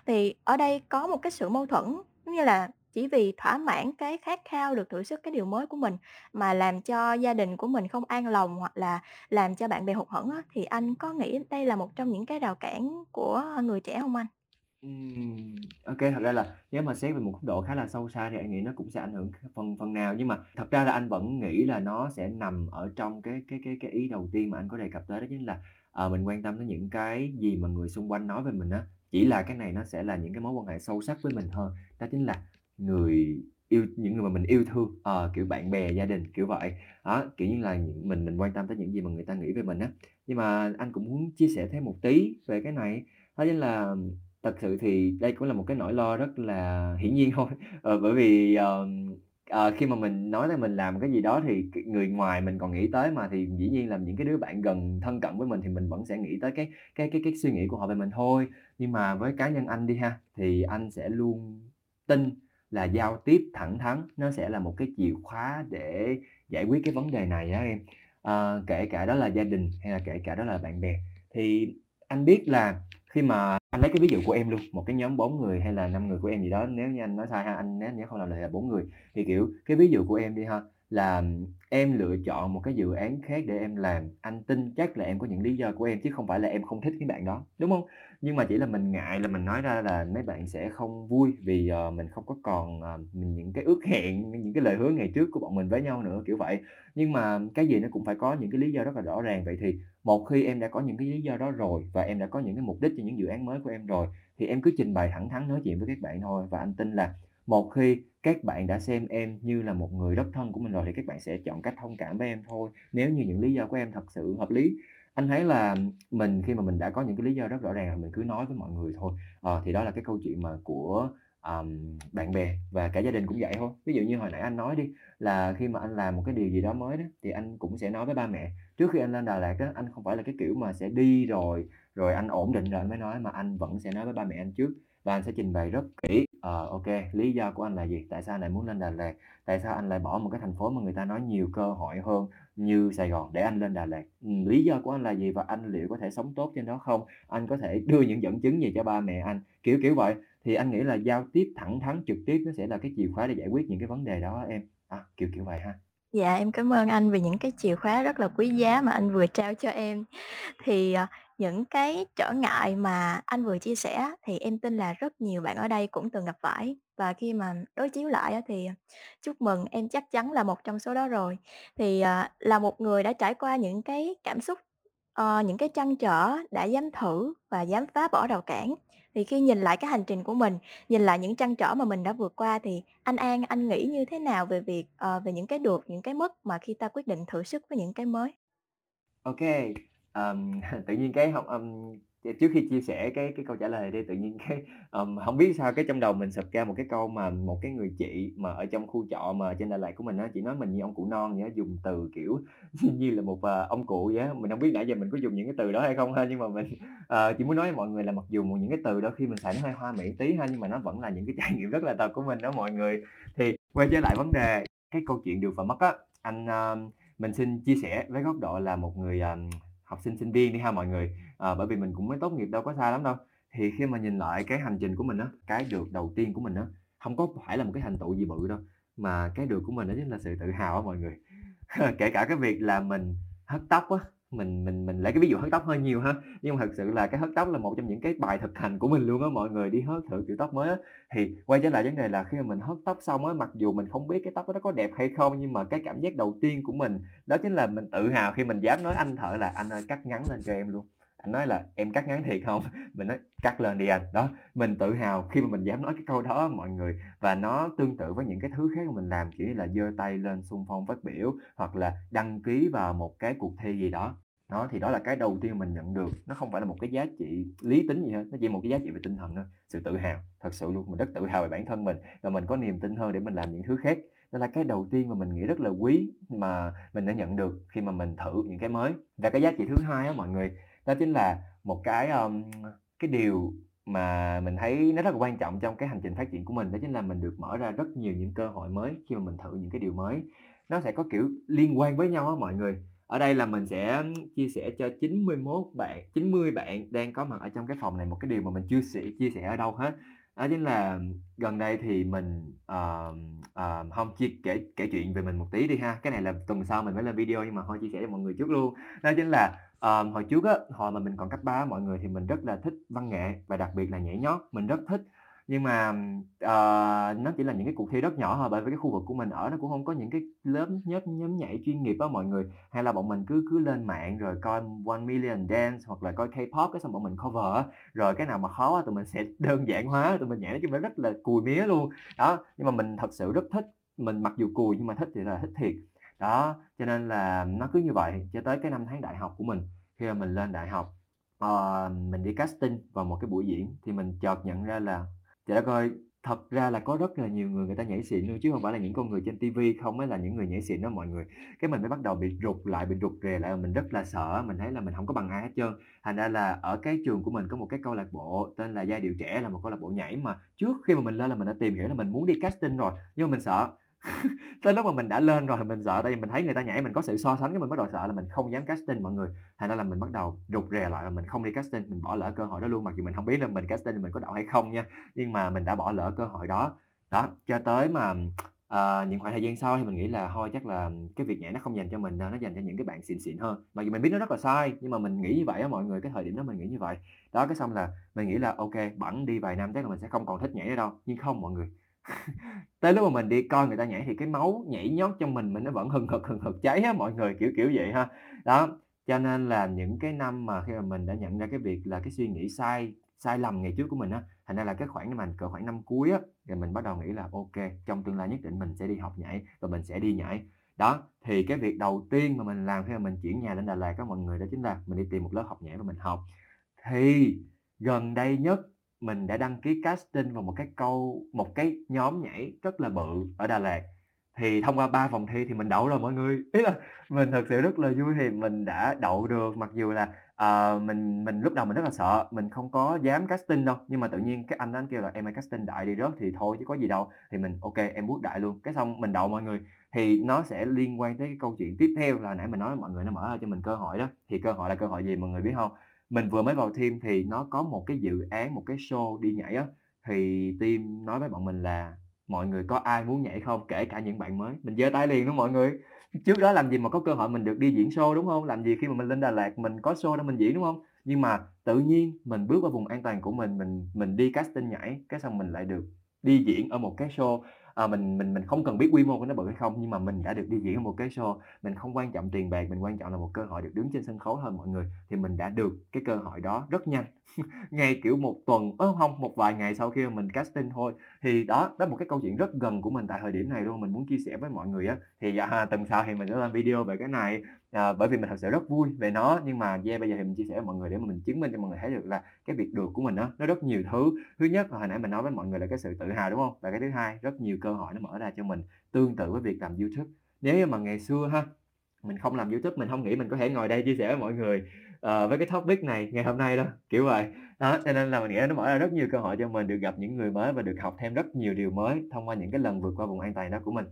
Thì ở đây có một cái sự mâu thuẫn, giống như là chỉ vì thỏa mãn cái khát khao được thử sức cái điều mới của mình mà làm cho gia đình của mình không an lòng hoặc là làm cho bạn bè hụt hẫng thì anh có nghĩ đây là một trong những cái rào cản của người trẻ không anh? Ừm, ô thật ra là nếu mà xét về một mức độ khá là sâu xa thì anh nghĩ nó cũng sẽ ảnh hưởng phần phần nào, nhưng mà thật ra là anh vẫn nghĩ là nó sẽ nằm ở trong cái cái cái cái ý đầu tiên mà anh có đề cập tới đó chính là, ờ, mình quan tâm đến những cái gì mà người xung quanh nói về mình á. Chỉ là cái này nó sẽ là những cái mối quan hệ sâu sắc với mình hơn, đó chính là người yêu những người mà mình yêu thương, ờ, kiểu, bạn bè, gia đình, kiểu vậy. Đó, kiểu như là, những mình mình quan tâm tới những gì mà người ta nghĩ về mình á. Nhưng mà anh cũng muốn chia sẻ thêm một tí về cái này, đó chính là Thật sự thì đây cũng là một cái nỗi lo rất là hiển nhiên thôi, ờ, bởi vì, ờm, ờ, khi mà mình nói là mình làm cái gì đó thì người ngoài mình còn nghĩ tới mà, thì dĩ nhiên là những cái đứa bạn gần thân cận với mình thì mình vẫn sẽ nghĩ tới cái cái cái cái suy nghĩ của họ về mình thôi. Nhưng mà với cá nhân anh đi ha, thì anh sẽ luôn tin là giao tiếp thẳng thắn nó sẽ là một cái chìa khóa để giải quyết cái vấn đề này á em. Ờ, kể cả đó là gia đình hay là kể cả đó là bạn bè. Thì anh biết là khi mà anh lấy cái ví dụ của em luôn, một cái nhóm bốn người hay là năm người của em gì đó, nếu như anh nói sai ha, anh nếu nhớ không làm lại là bốn người. Thì, kiểu, cái ví dụ của em đi ha, là em lựa chọn một cái dự án khác để em làm, anh tin chắc là em có những lý do của em chứ không phải là em không thích cái bạn đó, đúng không Nhưng mà chỉ là mình ngại là mình nói ra là mấy bạn sẽ không vui vì, uh, mình không có còn, uh, những cái ước hẹn, những cái lời hứa ngày trước của bọn mình với nhau nữa, kiểu vậy. Nhưng mà cái gì nó cũng phải có những cái lý do rất là rõ ràng, vậy thì một khi em đã có những cái lý do đó rồi và em đã có những cái mục đích cho những dự án mới của em rồi, thì em cứ trình bày thẳng thắn nói chuyện với các bạn thôi. Và anh tin là một khi các bạn đã xem em như là một người rất thân của mình rồi thì các bạn sẽ chọn cách thông cảm với em thôi, nếu như những lý do của em thật sự hợp lý. Anh thấy là mình khi mà mình đã có những cái lý do rất rõ ràng là mình cứ nói với mọi người thôi. à, thì đó là cái câu chuyện mà của, um, bạn bè và cả gia đình cũng vậy thôi. Ví dụ như hồi nãy anh nói đi, là khi mà anh làm một cái điều gì đó mới đó, thì anh cũng sẽ nói với ba mẹ. Trước khi anh lên Đà Lạt đó anh không phải là cái kiểu mà sẽ đi rồi rồi anh ổn định rồi anh mới nói, mà anh vẫn sẽ nói với ba mẹ anh trước và anh sẽ trình bày rất kỹ, ờ, ô lý do của anh là gì? Tại sao anh lại muốn lên Đà Lạt? Tại sao anh lại bỏ một cái thành phố mà người ta nói nhiều cơ hội hơn như Sài Gòn để anh lên Đà Lạt? ừ, lý do của anh là gì và anh liệu có thể sống tốt trên đó không? Anh có thể đưa những dẫn chứng gì cho ba mẹ anh? Kiểu, kiểu vậy. Thì anh nghĩ là giao tiếp thẳng thắn, trực tiếp nó sẽ là cái chìa khóa để giải quyết những cái vấn đề đó em. À, kiểu, kiểu vậy ha. Dạ, em cảm ơn anh vì những cái chìa khóa rất là quý giá mà anh vừa trao cho em. Thì, ờ, những cái trở ngại mà anh vừa chia sẻ thì em tin là rất nhiều bạn ở đây cũng từng gặp phải. Và khi mà đối chiếu lại thì, chúc mừng em chắc chắn là một trong số đó rồi. Thì, à, là một người đã trải qua những cái cảm xúc, ờ, những cái trăn trở, đã dám thử và dám phá bỏ rào cản, thì khi nhìn lại cái hành trình của mình, nhìn lại những trăn trở mà mình đã vượt qua thì anh An, anh nghĩ như thế nào về việc, ờ, về những cái được, những cái mất mà khi ta quyết định thử sức với những cái mới? OK, um, tự nhiên cái học um, trước khi chia sẻ cái cái câu trả lời đi, tự nhiên cái, um, không biết sao cái trong đầu mình sập ra một cái câu mà một cái người chị mà ở trong khu trọ mà trên Đà Lạt của mình á, chị nói mình như ông cụ non nhớ dùng từ, kiểu, như là một, uh, ông cụ vậy á. Mình không biết nãy giờ mình có dùng những cái từ đó hay không ha, nhưng mà mình, uh, chỉ muốn nói với mọi người là mặc dù một những cái từ đó khi mình xài nó hơi hoa mỹ tí ha, nhưng mà nó vẫn là những cái trải nghiệm rất là thật của mình đó mọi người. Thì quay trở lại vấn đề cái câu chuyện được và mất á, anh, uh, mình xin chia sẻ với góc độ là một người, uh, học sinh, sinh viên đi ha mọi người, ờ, bởi vì mình cũng mới tốt nghiệp đâu có xa lắm đâu. Thì khi mà nhìn lại cái hành trình của mình á, cái được đầu tiên của mình á, hông có phải là một cái thành tựu gì bự đâu, mà cái được của mình đó chính là sự tự hào á mọi người. Kể cả cái việc là mình hớt tóc á, mình mình mình lấy cái ví dụ hớt tóc hơi nhiều ha, nhưng mà thật sự là cái hớt tóc là một trong những cái bài thực hành của mình luôn á mọi người, đi hớt thử kiểu tóc mới á. Thì quay trở lại vấn đề là khi mà mình hớt tóc xong á, mặc dù mình không biết cái tóc đó nó có đẹp hay không, nhưng mà cái cảm giác đầu tiên của mình đó chính là mình tự hào khi mình dám nói anh thợ là "Anh ơi cắt ngắn lên cho em luôn." Anh nói là "Em cắt ngắn thiệt không Mình nói "Cắt lên đi anh." Đó, mình tự hào khi mà mình dám nói cái câu đó mọi người. Và nó tương tự với những cái thứ khác mà mình làm, chỉ là giơ tay lên xung phong phát biểu, hoặc là đăng ký vào một cái cuộc thi gì đó. Đó, thì đó là cái đầu tiên mình nhận được, nó không phải là một cái giá trị lý tính gì hết, nó chỉ một cái giá trị về tinh thần thôi, sự tự hào, thật sự luôn, mình rất tự hào về bản thân mình và mình có niềm tin hơn để mình làm những thứ khác. Đó là cái đầu tiên mà mình nghĩ rất là quý mà mình đã nhận được khi mà mình thử những cái mới. Và cái giá trị thứ hai á mọi người, đó chính là một cái, um, cái điều mà mình thấy nó rất là quan trọng trong cái hành trình phát triển của mình, đó chính là mình được mở ra rất nhiều những cơ hội mới khi mà mình thử những cái điều mới. Nó sẽ có, kiểu, liên quan với nhau á mọi người. ở đây là mình sẽ chia sẻ cho 91 bạn 90 bạn đang có mặt ở trong cái phòng này một cái điều mà mình chưa sẻ chia sẻ ở đâu hết đó chính là gần đây thì mình uh, uh, không chia kể kể chuyện về mình một tí đi ha cái này là tuần sau mình mới lên video nhưng mà thôi chia sẻ cho mọi người trước luôn đó chính là À, hồi trước á hồi mà mình còn cấp ba mọi người thì mình rất là thích văn nghệ và đặc biệt là nhảy nhót mình rất thích nhưng mà, ờ, nó chỉ là những cái cuộc thi rất nhỏ thôi, bởi vì cái khu vực của mình ở nó cũng không có những cái lớp nhóm nhóm nhảy chuyên nghiệp á mọi người. Hay là bọn mình cứ cứ lên mạng rồi coi One Million Dance hoặc là coi K-pop cái xong bọn mình cover á, rồi cái nào mà khó á tụi mình sẽ đơn giản hóa, tụi mình nhảy nó rất là cùi mía luôn. Đó, nhưng mà mình thật sự rất thích, mình mặc dù cùi nhưng mà thích thì là thích thiệt. Đó, cho nên là nó cứ như vậy cho tới cái năm tháng đại học của mình. Khi mà mình lên đại học, uh, mình đi casting vào một cái buổi diễn thì mình chợt nhận ra là Trời đất ơi, thật ra là có rất là nhiều người người ta nhảy xịn luôn chứ không phải là những con người trên tivi không mới là những người nhảy xịn đó mọi người. Cái mình mới bắt đầu bị rụt lại, bị rụt rè lại, mình rất là sợ, mình thấy là mình không có bằng ai hết trơn. Thành ra là ở cái trường của mình có một cái câu lạc bộ tên là Giai điệu trẻ là một câu lạc bộ nhảy mà trước khi mà mình lên là mình đã tìm hiểu là mình muốn đi casting rồi, nhưng mà mình sợ. Tới lúc mà mình đã lên rồi thì mình sợ tại vì mình thấy người ta nhảy mình có sự so sánh cái mình bắt đầu sợ là mình không dám casting mọi người. Thành ra là mình bắt đầu rụt rè lại là mình không đi casting, mình bỏ lỡ cơ hội đó luôn mặc dù mình không biết là mình casting mình có đậu hay không nha. Nhưng mà mình đã bỏ lỡ cơ hội đó. Đó, cho tới mà ờ, những khoảng thời gian sau thì mình nghĩ là thôi chắc là cái việc nhảy nó không dành cho mình nó dành cho những cái bạn xịn xịn hơn. Mặc dù mình biết nó rất là sai nhưng mà mình nghĩ như vậy á mọi người, cái thời điểm đó mình nghĩ như vậy. Đó, cái xong là mình nghĩ là ok bẵng đi vài năm chắc là mình sẽ không còn thích nhảy nữa đâu. Nhưng không mọi người. Tới lúc mà mình đi coi người ta nhảy thì cái máu nhảy nhót trong mình mình nó vẫn hừng hực, hừng hực cháy á mọi người, kiểu kiểu vậy ha. Đó, cho nên là những cái năm mà khi mà mình đã nhận ra cái việc là cái suy nghĩ sai sai lầm ngày trước của mình á, thành ra là cái khoảng mà cỡ khoảng năm cuối á, thì mình bắt đầu nghĩ là ok trong tương lai nhất định mình sẽ đi học nhảy và mình sẽ đi nhảy. Đó, thì cái việc đầu tiên mà mình làm khi mà mình chuyển nhà lên Đà Lạt các mọi người đó chính là mình đi tìm một lớp học nhảy và mình học. Thì gần đây nhất mình đã đăng ký casting vào một cái câu một cái nhóm nhảy rất là bự ở Đà Lạt. Thì thông qua ba vòng thi thì mình đậu rồi mọi người. Ý là mình thật sự rất là vui thì mình đã đậu được mặc dù là, uh, mình mình lúc đầu mình rất là sợ, mình không có dám casting đâu, nhưng mà tự nhiên cái anh anh kêu là "Em ơi casting đại đi rớt thì thôi chứ có gì đâu." Thì mình ok em bước đại luôn, cái xong mình đậu mọi người. Thì nó sẽ liên quan tới cái câu chuyện tiếp theo là nãy mình nói mọi người nó mở ra cho mình cơ hội đó, thì cơ hội là cơ hội gì mọi người biết không mình vừa mới vào team thì nó có một cái dự án, một cái show đi nhảy á, thì team nói với bọn mình là "Mọi người có ai muốn nhảy không? Kể cả những bạn mới." Mình giơ tay liền luôn mọi người. Trước đó làm gì mà có cơ hội mình được đi diễn show, đúng không Làm gì khi mà mình lên Đà Lạt mình có show để mình diễn, đúng không Nhưng mà tự nhiên mình bước vào vùng an toàn của mình, mình mình đi casting nhảy, cái xong mình lại được đi diễn ở một cái show à, mình mình mình không cần biết quy mô của nó bự hay không nhưng mà mình đã được đi diễn một cái show mình không quan trọng tiền bạc mình quan trọng là một cơ hội được đứng trên sân khấu hơn mọi người thì mình đã được cái cơ hội đó rất nhanh ngay kiểu một tuần ớ không một vài ngày sau khi mình casting thôi. Thì đó đó là một cái câu chuyện rất gần của mình tại thời điểm này luôn mình muốn chia sẻ với mọi người á. Thì à, tuần sau thì mình sẽ làm video về cái này à, bởi vì mình thật sự rất vui về nó. Nhưng mà yeah, bây giờ thì mình chia sẻ với mọi người để mà mình chứng minh cho mọi người thấy được là cái việc được của mình đó nó rất nhiều thứ. Thứ nhất là hồi nãy mình nói với mọi người là cái sự tự hào đúng không? Và cái thứ hai rất nhiều cơ hội nó mở ra cho mình tương tự với việc làm youtube. Nếu như mà ngày xưa ha mình không làm youtube mình không nghĩ mình có thể ngồi đây chia sẻ với mọi người uh, với cái topic này ngày hôm nay đó kiểu vậy đó cho nên là mình nghĩ nó mở ra rất nhiều cơ hội cho mình được gặp những người mới và được học thêm rất nhiều điều mới thông qua những cái lần vượt qua vùng an toàn đó của mình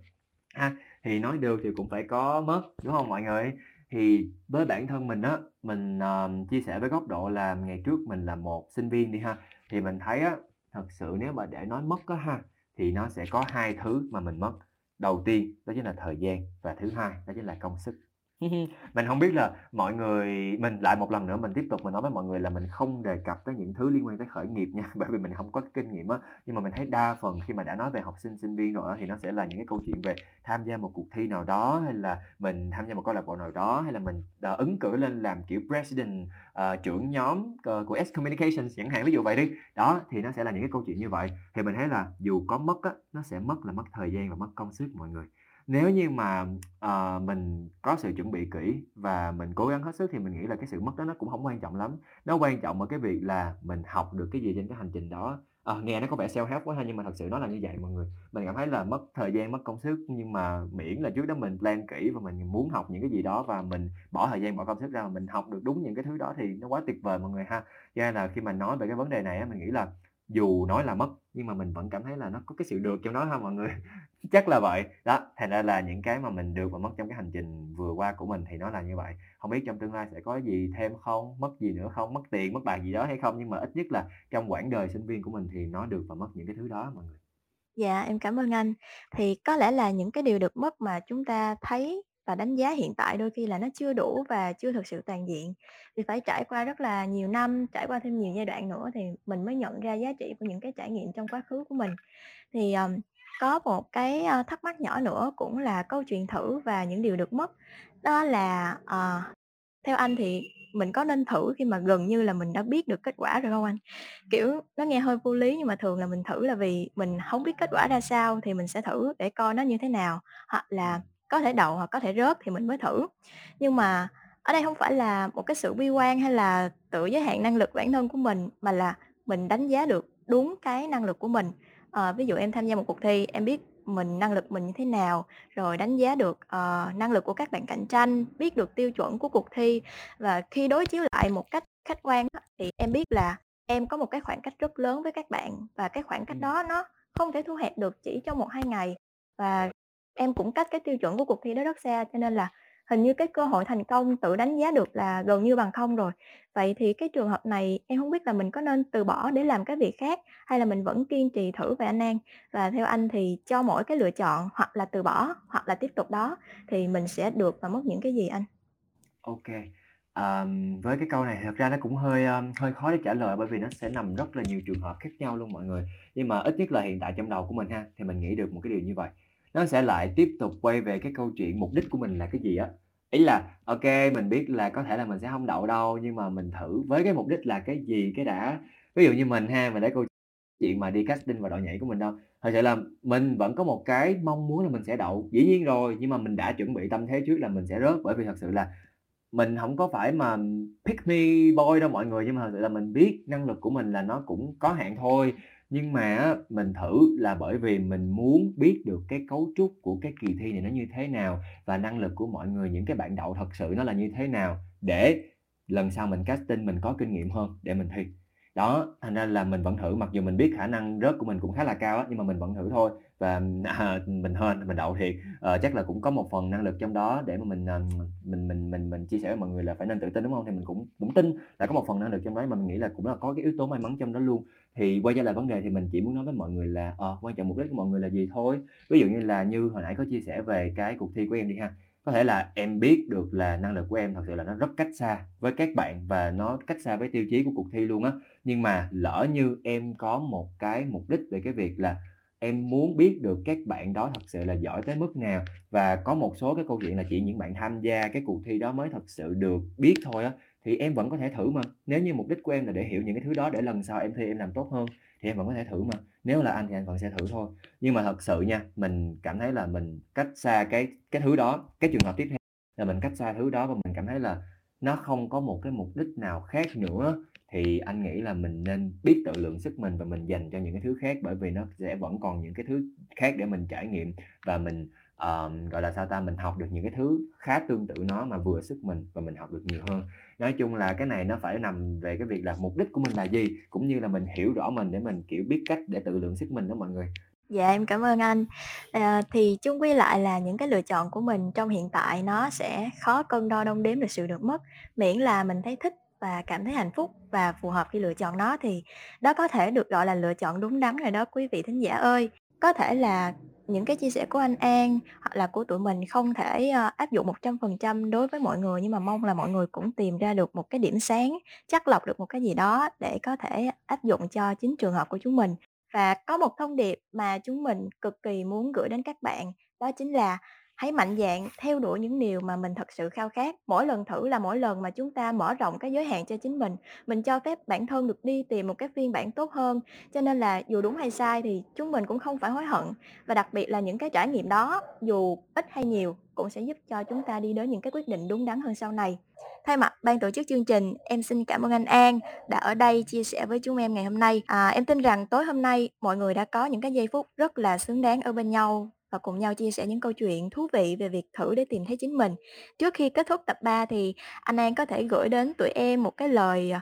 ha thì nói được thì cũng phải có mất đúng không mọi người thì với bản thân mình á, mình, uh, chia sẻ với góc độ là ngày trước mình là một sinh viên đi ha, thì mình thấy á, thật sự nếu mà để nói mất á ha, thì nó sẽ có hai thứ mà mình mất. Đầu tiên đó chính là thời gian và thứ hai đó chính là công sức. Mình không biết là mọi người mình lại một lần nữa mình tiếp tục mình nói với mọi người là mình không đề cập tới những thứ liên quan tới khởi nghiệp nha, bởi vì mình không có kinh nghiệm á. Nhưng mà mình thấy đa phần khi mà đã nói về học sinh, sinh viên rồi đó, thì nó sẽ là những cái câu chuyện về tham gia một cuộc thi nào đó, hay là mình tham gia một câu lạc bộ nào đó, hay là mình, đã ứng cử lên làm, kiểu, president, uh, trưởng nhóm, uh, của S Communications chẳng hạn, ví dụ vậy đi. Đó, thì nó sẽ là những cái câu chuyện như vậy. Thì mình thấy là dù có mất á, nó sẽ mất là mất thời gian và mất công sức mọi người. Nếu như mà, ờ, mình có sự chuẩn bị kỹ và mình cố gắng hết sức thì mình nghĩ là cái sự mất đó nó cũng không quan trọng lắm. Nó quan trọng ở cái việc là mình học được cái gì trên cái hành trình đó. Ờ, nghe nó có vẻ self-help quá ha, nhưng mà thật sự nó là như vậy mọi người. Mình cảm thấy là mất thời gian, mất công sức nhưng mà miễn là trước đó mình plan kỹ và mình muốn học những cái gì đó và mình bỏ thời gian, bỏ công sức ra mà mình học được đúng những cái thứ đó thì nó quá tuyệt vời mọi người ha. Cho nên là khi mà nói về cái vấn đề này á, mình nghĩ là dù nói là mất nhưng mà mình vẫn cảm thấy là nó có cái sự được trong đó ha mọi người. Chắc là vậy. Đó, thành ra là những cái mà mình được và mất trong cái hành trình vừa qua của mình thì nó là như vậy. Không biết trong tương lai sẽ có gì thêm không, mất gì nữa không, mất tiền, mất bạc gì đó hay không, nhưng mà ít nhất là trong quãng đời sinh viên của mình thì nó được và mất những cái thứ đó mọi người. Dạ, em cảm ơn anh. Thì có lẽ là những cái điều được mất mà chúng ta thấy và đánh giá hiện tại đôi khi là nó chưa đủ và chưa thực sự toàn diện. Vì phải trải qua rất là nhiều năm, trải qua thêm nhiều giai đoạn nữa thì mình mới nhận ra giá trị của những cái trải nghiệm trong quá khứ của mình. Thì, um, có một cái, ờ, thắc mắc nhỏ nữa cũng là câu chuyện thử và những điều được mất. Đó là, uh, theo anh thì mình có nên thử khi mà gần như là mình đã biết được kết quả rồi không anh? Kiểu, nó nghe hơi vô lý nhưng mà thường là mình thử là vì mình không biết kết quả ra sao thì mình sẽ thử để coi nó như thế nào, hoặc là có thể đậu hoặc có thể rớt thì mình mới thử. Nhưng mà ở đây hông phải là một cái sự bi quan hay là tự giới hạn năng lực bản thân của mình, mà là mình đánh giá được đúng cái năng lực của mình. Ờ, ví dụ em tham gia một cuộc thi, em biết mình năng lực mình như thế nào, rồi đánh giá được, ờ, năng lực của các bạn cạnh tranh, biết được tiêu chuẩn của cuộc thi. Và khi đối chiếu lại một cách khách quan thì em biết là em có một cái khoảng cách rất lớn với các bạn và cái khoảng cách đó nó không thể thu hẹp được chỉ trong 1-2 ngày. Và em cũng cách cái tiêu chuẩn của cuộc thi đó rất xa, cho nên là hình như cái cơ hội thành công tự đánh giá được là gần như bằng không rồi. Vậy thì cái trường hợp này em không biết là mình có nên từ bỏ để làm cái việc khác hay là mình vẫn kiên trì thử về anh An? Và theo anh thì cho mỗi cái lựa chọn hoặc là từ bỏ hoặc là tiếp tục đó thì mình sẽ được và mất những cái gì anh? ok um, với cái câu này thật ra nó cũng hơi, um, hơi khó để trả lời bởi vì nó sẽ nằm rất là nhiều trường hợp khác nhau luôn mọi người. Nhưng mà ít nhất là hiện tại trong đầu của mình ha, thì mình nghĩ được một cái điều như vậy. Nó sẽ lại tiếp tục quay về cái câu chuyện mục đích của mình là cái gì á. Ý là, ok mình biết là có thể là mình sẽ không đậu đâu, nhưng mà mình thử với cái mục đích là cái gì cái đã. Ví dụ như mình ha, mình lấy câu chuyện mà đi casting vào đội nhảy của mình đâu, thật sự là mình vẫn có một cái mong muốn là mình sẽ đậu, dĩ nhiên rồi, nhưng mà mình đã chuẩn bị tâm thế trước là mình sẽ rớt. Bởi vì thật sự là mình không có phải mà pick me boy đâu mọi người, nhưng mà thật sự là mình biết năng lực của mình là nó cũng có hạn thôi. Nhưng mà mình thử là bởi vì mình muốn biết được cái cấu trúc của cái kỳ thi này nó như thế nào và năng lực của mọi người, những cái bạn đậu thật sự nó là như thế nào để lần sau mình casting mình có kinh nghiệm hơn để mình thi. Đó, thành ra là mình vẫn thử, mặc dù mình biết khả năng rớt của mình cũng khá là cao á, nhưng mà mình vẫn thử thôi. Và, à, mình hên, mình đậu thiệt. à, chắc là cũng có một phần năng lực trong đó để mà mình, à, mình mình mình mình chia sẻ với mọi người là phải nên tự tin, đúng không Thì mình cũng cũng tin là có một phần năng lực trong đó, mà mình nghĩ là cũng là có cái yếu tố may mắn trong đó luôn. Thì quay trở lại vấn đề thì mình chỉ muốn nói với mọi người là, à, quan trọng mục đích của mọi người là gì thôi. Ví dụ như là như hồi nãy có chia sẻ về cái cuộc thi của em đi ha, có thể là em biết được là năng lực của em thật sự là nó rất cách xa với các bạn và nó cách xa với tiêu chí của cuộc thi luôn á. Nhưng mà lỡ như em có một cái mục đích về cái việc là em muốn biết được các bạn đó thật sự là giỏi tới mức nào và có một số cái câu chuyện là chỉ những bạn tham gia cái cuộc thi đó mới thật sự được biết thôi á, thì em vẫn có thể thử mà. Nếu như mục đích của em là để hiểu những cái thứ đó để lần sau em thi em làm tốt hơn thì em vẫn có thể thử mà. Nếu là anh thì anh vẫn sẽ thử thôi. Nhưng mà thật sự nha, mình cảm thấy là mình cách xa cái cái thứ đó. Cái trường hợp tiếp theo là mình cách xa thứ đó và mình cảm thấy là nó không có một cái mục đích nào khác nữa, thì anh nghĩ là mình nên biết tự lượng sức mình và mình dành cho những cái thứ khác. Bởi vì nó sẽ vẫn còn những cái thứ khác để mình trải nghiệm và mình, um, gọi là, sao ta, mình học được những cái thứ khá tương tự nó mà vừa sức mình và mình học được nhiều hơn. Nói chung là cái này nó phải nằm về cái việc là mục đích của mình là gì, cũng như là mình hiểu rõ mình để mình, kiểu, biết cách để tự lượng sức mình đó mọi người. Dạ, em cảm ơn anh. à, thì chung quy lại là những cái lựa chọn của mình trong hiện tại nó sẽ khó cân đo đong đếm được sự được mất, miễn là mình thấy thích và cảm thấy hạnh phúc và phù hợp khi lựa chọn nó thì đó có thể được gọi là lựa chọn đúng đắn rồi đó quý vị thính giả ơi. Có thể là những cái chia sẻ của anh An hoặc là của tụi mình không thể, ờ, áp dụng 100% đối với mọi người, nhưng mà mong là mọi người cũng tìm ra được một cái điểm sáng, chắc lọc được một cái gì đó để có thể áp dụng cho chính trường hợp của chúng mình. Và có một thông điệp mà chúng mình cực kỳ muốn gửi đến các bạn, đó chính là hãy mạnh dạn theo đuổi những điều mà mình thật sự khao khát. Mỗi lần thử là mỗi lần mà chúng ta mở rộng cái giới hạn cho chính mình, mình cho phép bản thân được đi tìm một cái phiên bản tốt hơn. Cho nên là dù đúng hay sai thì chúng mình cũng không phải hối hận. Và đặc biệt là những cái trải nghiệm đó, dù ít hay nhiều, cũng sẽ giúp cho chúng ta đi đến những cái quyết định đúng đắn hơn sau này. Thay mặt ban tổ chức chương trình, em xin cảm ơn anh An đã ở đây chia sẻ với chúng em ngày hôm nay. À, em tin rằng tối hôm nay mọi người đã có những cái giây phút rất là xứng đáng ở bên nhau và cùng nhau chia sẻ những câu chuyện thú vị về việc thử để tìm thấy chính mình. Trước khi kết thúc tập 3 thì anh An có thể gửi đến tụi em một cái lời,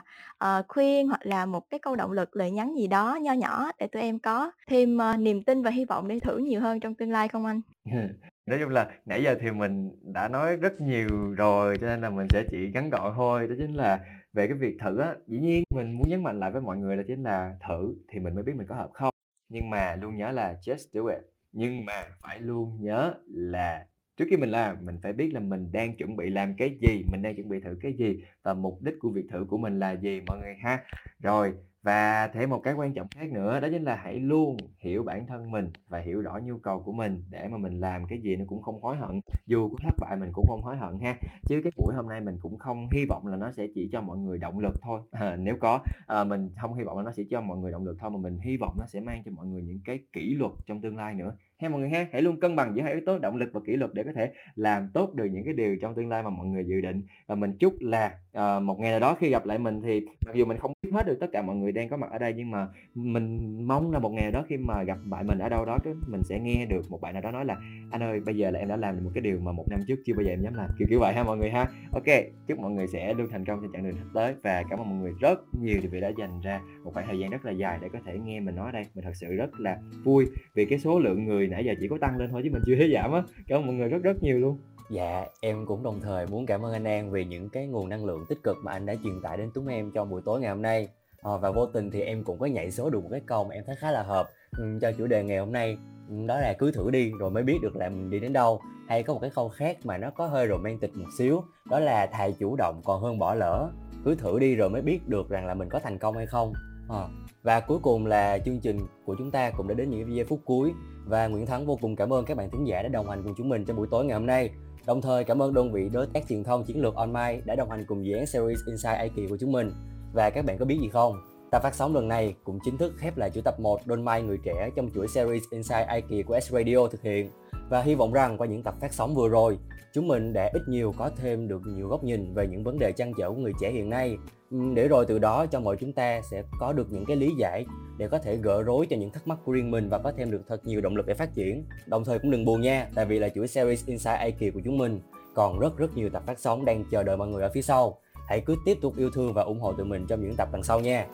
uh, khuyên hoặc là một cái câu động lực, lời nhắn gì đó nho nhỏ để tụi em có thêm, uh, niềm tin và hy vọng để thử nhiều hơn trong tương lai không anh? Nói chung là nãy giờ thì mình đã nói rất nhiều rồi, cho nên là mình sẽ chỉ ngắn gọn thôi, đó chính là về cái việc thử á, dĩ nhiên mình muốn nhấn mạnh lại với mọi người đó chính là thử thì mình mới biết mình có hợp không. Nhưng mà luôn nhớ là just do it, nhưng mà phải luôn nhớ là trước khi mình làm, mình phải biết là mình đang chuẩn bị làm cái gì, mình đang chuẩn bị thử cái gì và mục đích của việc thử của mình là gì mọi người ha. Rồi, và thêm một cái quan trọng khác nữa đó chính là hãy luôn hiểu bản thân mình và hiểu rõ nhu cầu của mình để mà mình làm cái gì nó cũng không hối hận. Dù có thất bại mình cũng không hối hận ha. Chứ cái buổi hôm nay mình cũng không hy vọng là nó sẽ chỉ cho mọi người động lực thôi. À, nếu có à, mình không hy vọng là nó sẽ cho mọi người động lực thôi mà mình hy vọng nó sẽ mang cho mọi người những cái kỷ luật trong tương lai nữa ha mọi người ha hãy luôn cân bằng giữa hai yếu tố động lực và kỷ luật để có thể làm tốt được những cái điều trong tương lai mà mọi người dự định. Và mình chúc là uh, một ngày nào đó khi gặp lại mình thì mặc dù mình không biết hết được tất cả mọi người đang có mặt ở đây nhưng mà mình mong là một ngày nào đó khi mà gặp bạn mình ở đâu đó mình sẽ nghe được một bạn nào đó nói là anh ơi bây giờ là em đã làm được một cái điều mà một năm trước chưa bao giờ em dám làm. Kiểu kiểu vậy ha mọi người ha. Ok chúc mọi người sẽ luôn thành công trên chặng đường sắp tới và cảm ơn mọi người rất nhiều vì đã dành ra một khoảng thời gian rất là dài để có thể nghe mình nói đây. Mình thật sự rất là vui vì cái số lượng người nãy giờ chỉ có tăng lên thôi chứ mình chưa thấy giảm á cảm ơn mọi người rất rất nhiều luôn Dạ, em cũng đồng thời muốn cảm ơn anh An vì những cái nguồn năng lượng tích cực mà anh đã truyền tải đến chúng em trong buổi tối ngày hôm nay. À, và vô tình thì em cũng có nhảy số được một cái câu mà em thấy khá là hợp ừ, cho chủ đề ngày hôm nay. Ừ, đó là cứ thử đi rồi mới biết được là mình đi đến đâu. Hay có một cái câu khác mà nó có hơi romantic một xíu, đó là thà chủ động còn hơn bỏ lỡ. Cứ thử đi rồi mới biết được rằng là mình có thành công hay không. À, và cuối cùng là chương trình của chúng ta cũng đã đến những giây phút cuối và Nguyễn Thắng vô cùng cảm ơn các bạn thính giả đã đồng hành cùng chúng mình trong buổi tối ngày hôm nay. Đồng thời cảm ơn đơn vị đối tác truyền thông chiến lược online đã đồng hành cùng dự án series Inside AI của chúng mình. Và các bạn có biết gì không? Tập phát sóng lần này cũng chính thức khép lại chuỗi tập 1 Đôn Mai người trẻ trong chuỗi series Inside AI của S Radio thực hiện. Và hy vọng rằng qua những tập phát sóng vừa rồi, chúng mình đã ít nhiều có thêm được nhiều góc nhìn về những vấn đề trăn trở của người trẻ hiện nay. Để rồi từ đó cho mọi chúng ta sẽ có được những cái lý giải để có thể gỡ rối cho những thắc mắc của riêng mình và có thêm được thật nhiều động lực để phát triển. Đồng thời cũng đừng buồn nha, tại vì là chuỗi series Inside AI của chúng mình còn rất rất nhiều tập phát sóng đang chờ đợi mọi người ở phía sau. Hãy cứ tiếp tục yêu thương và ủng hộ tụi mình trong những tập lần sau nha.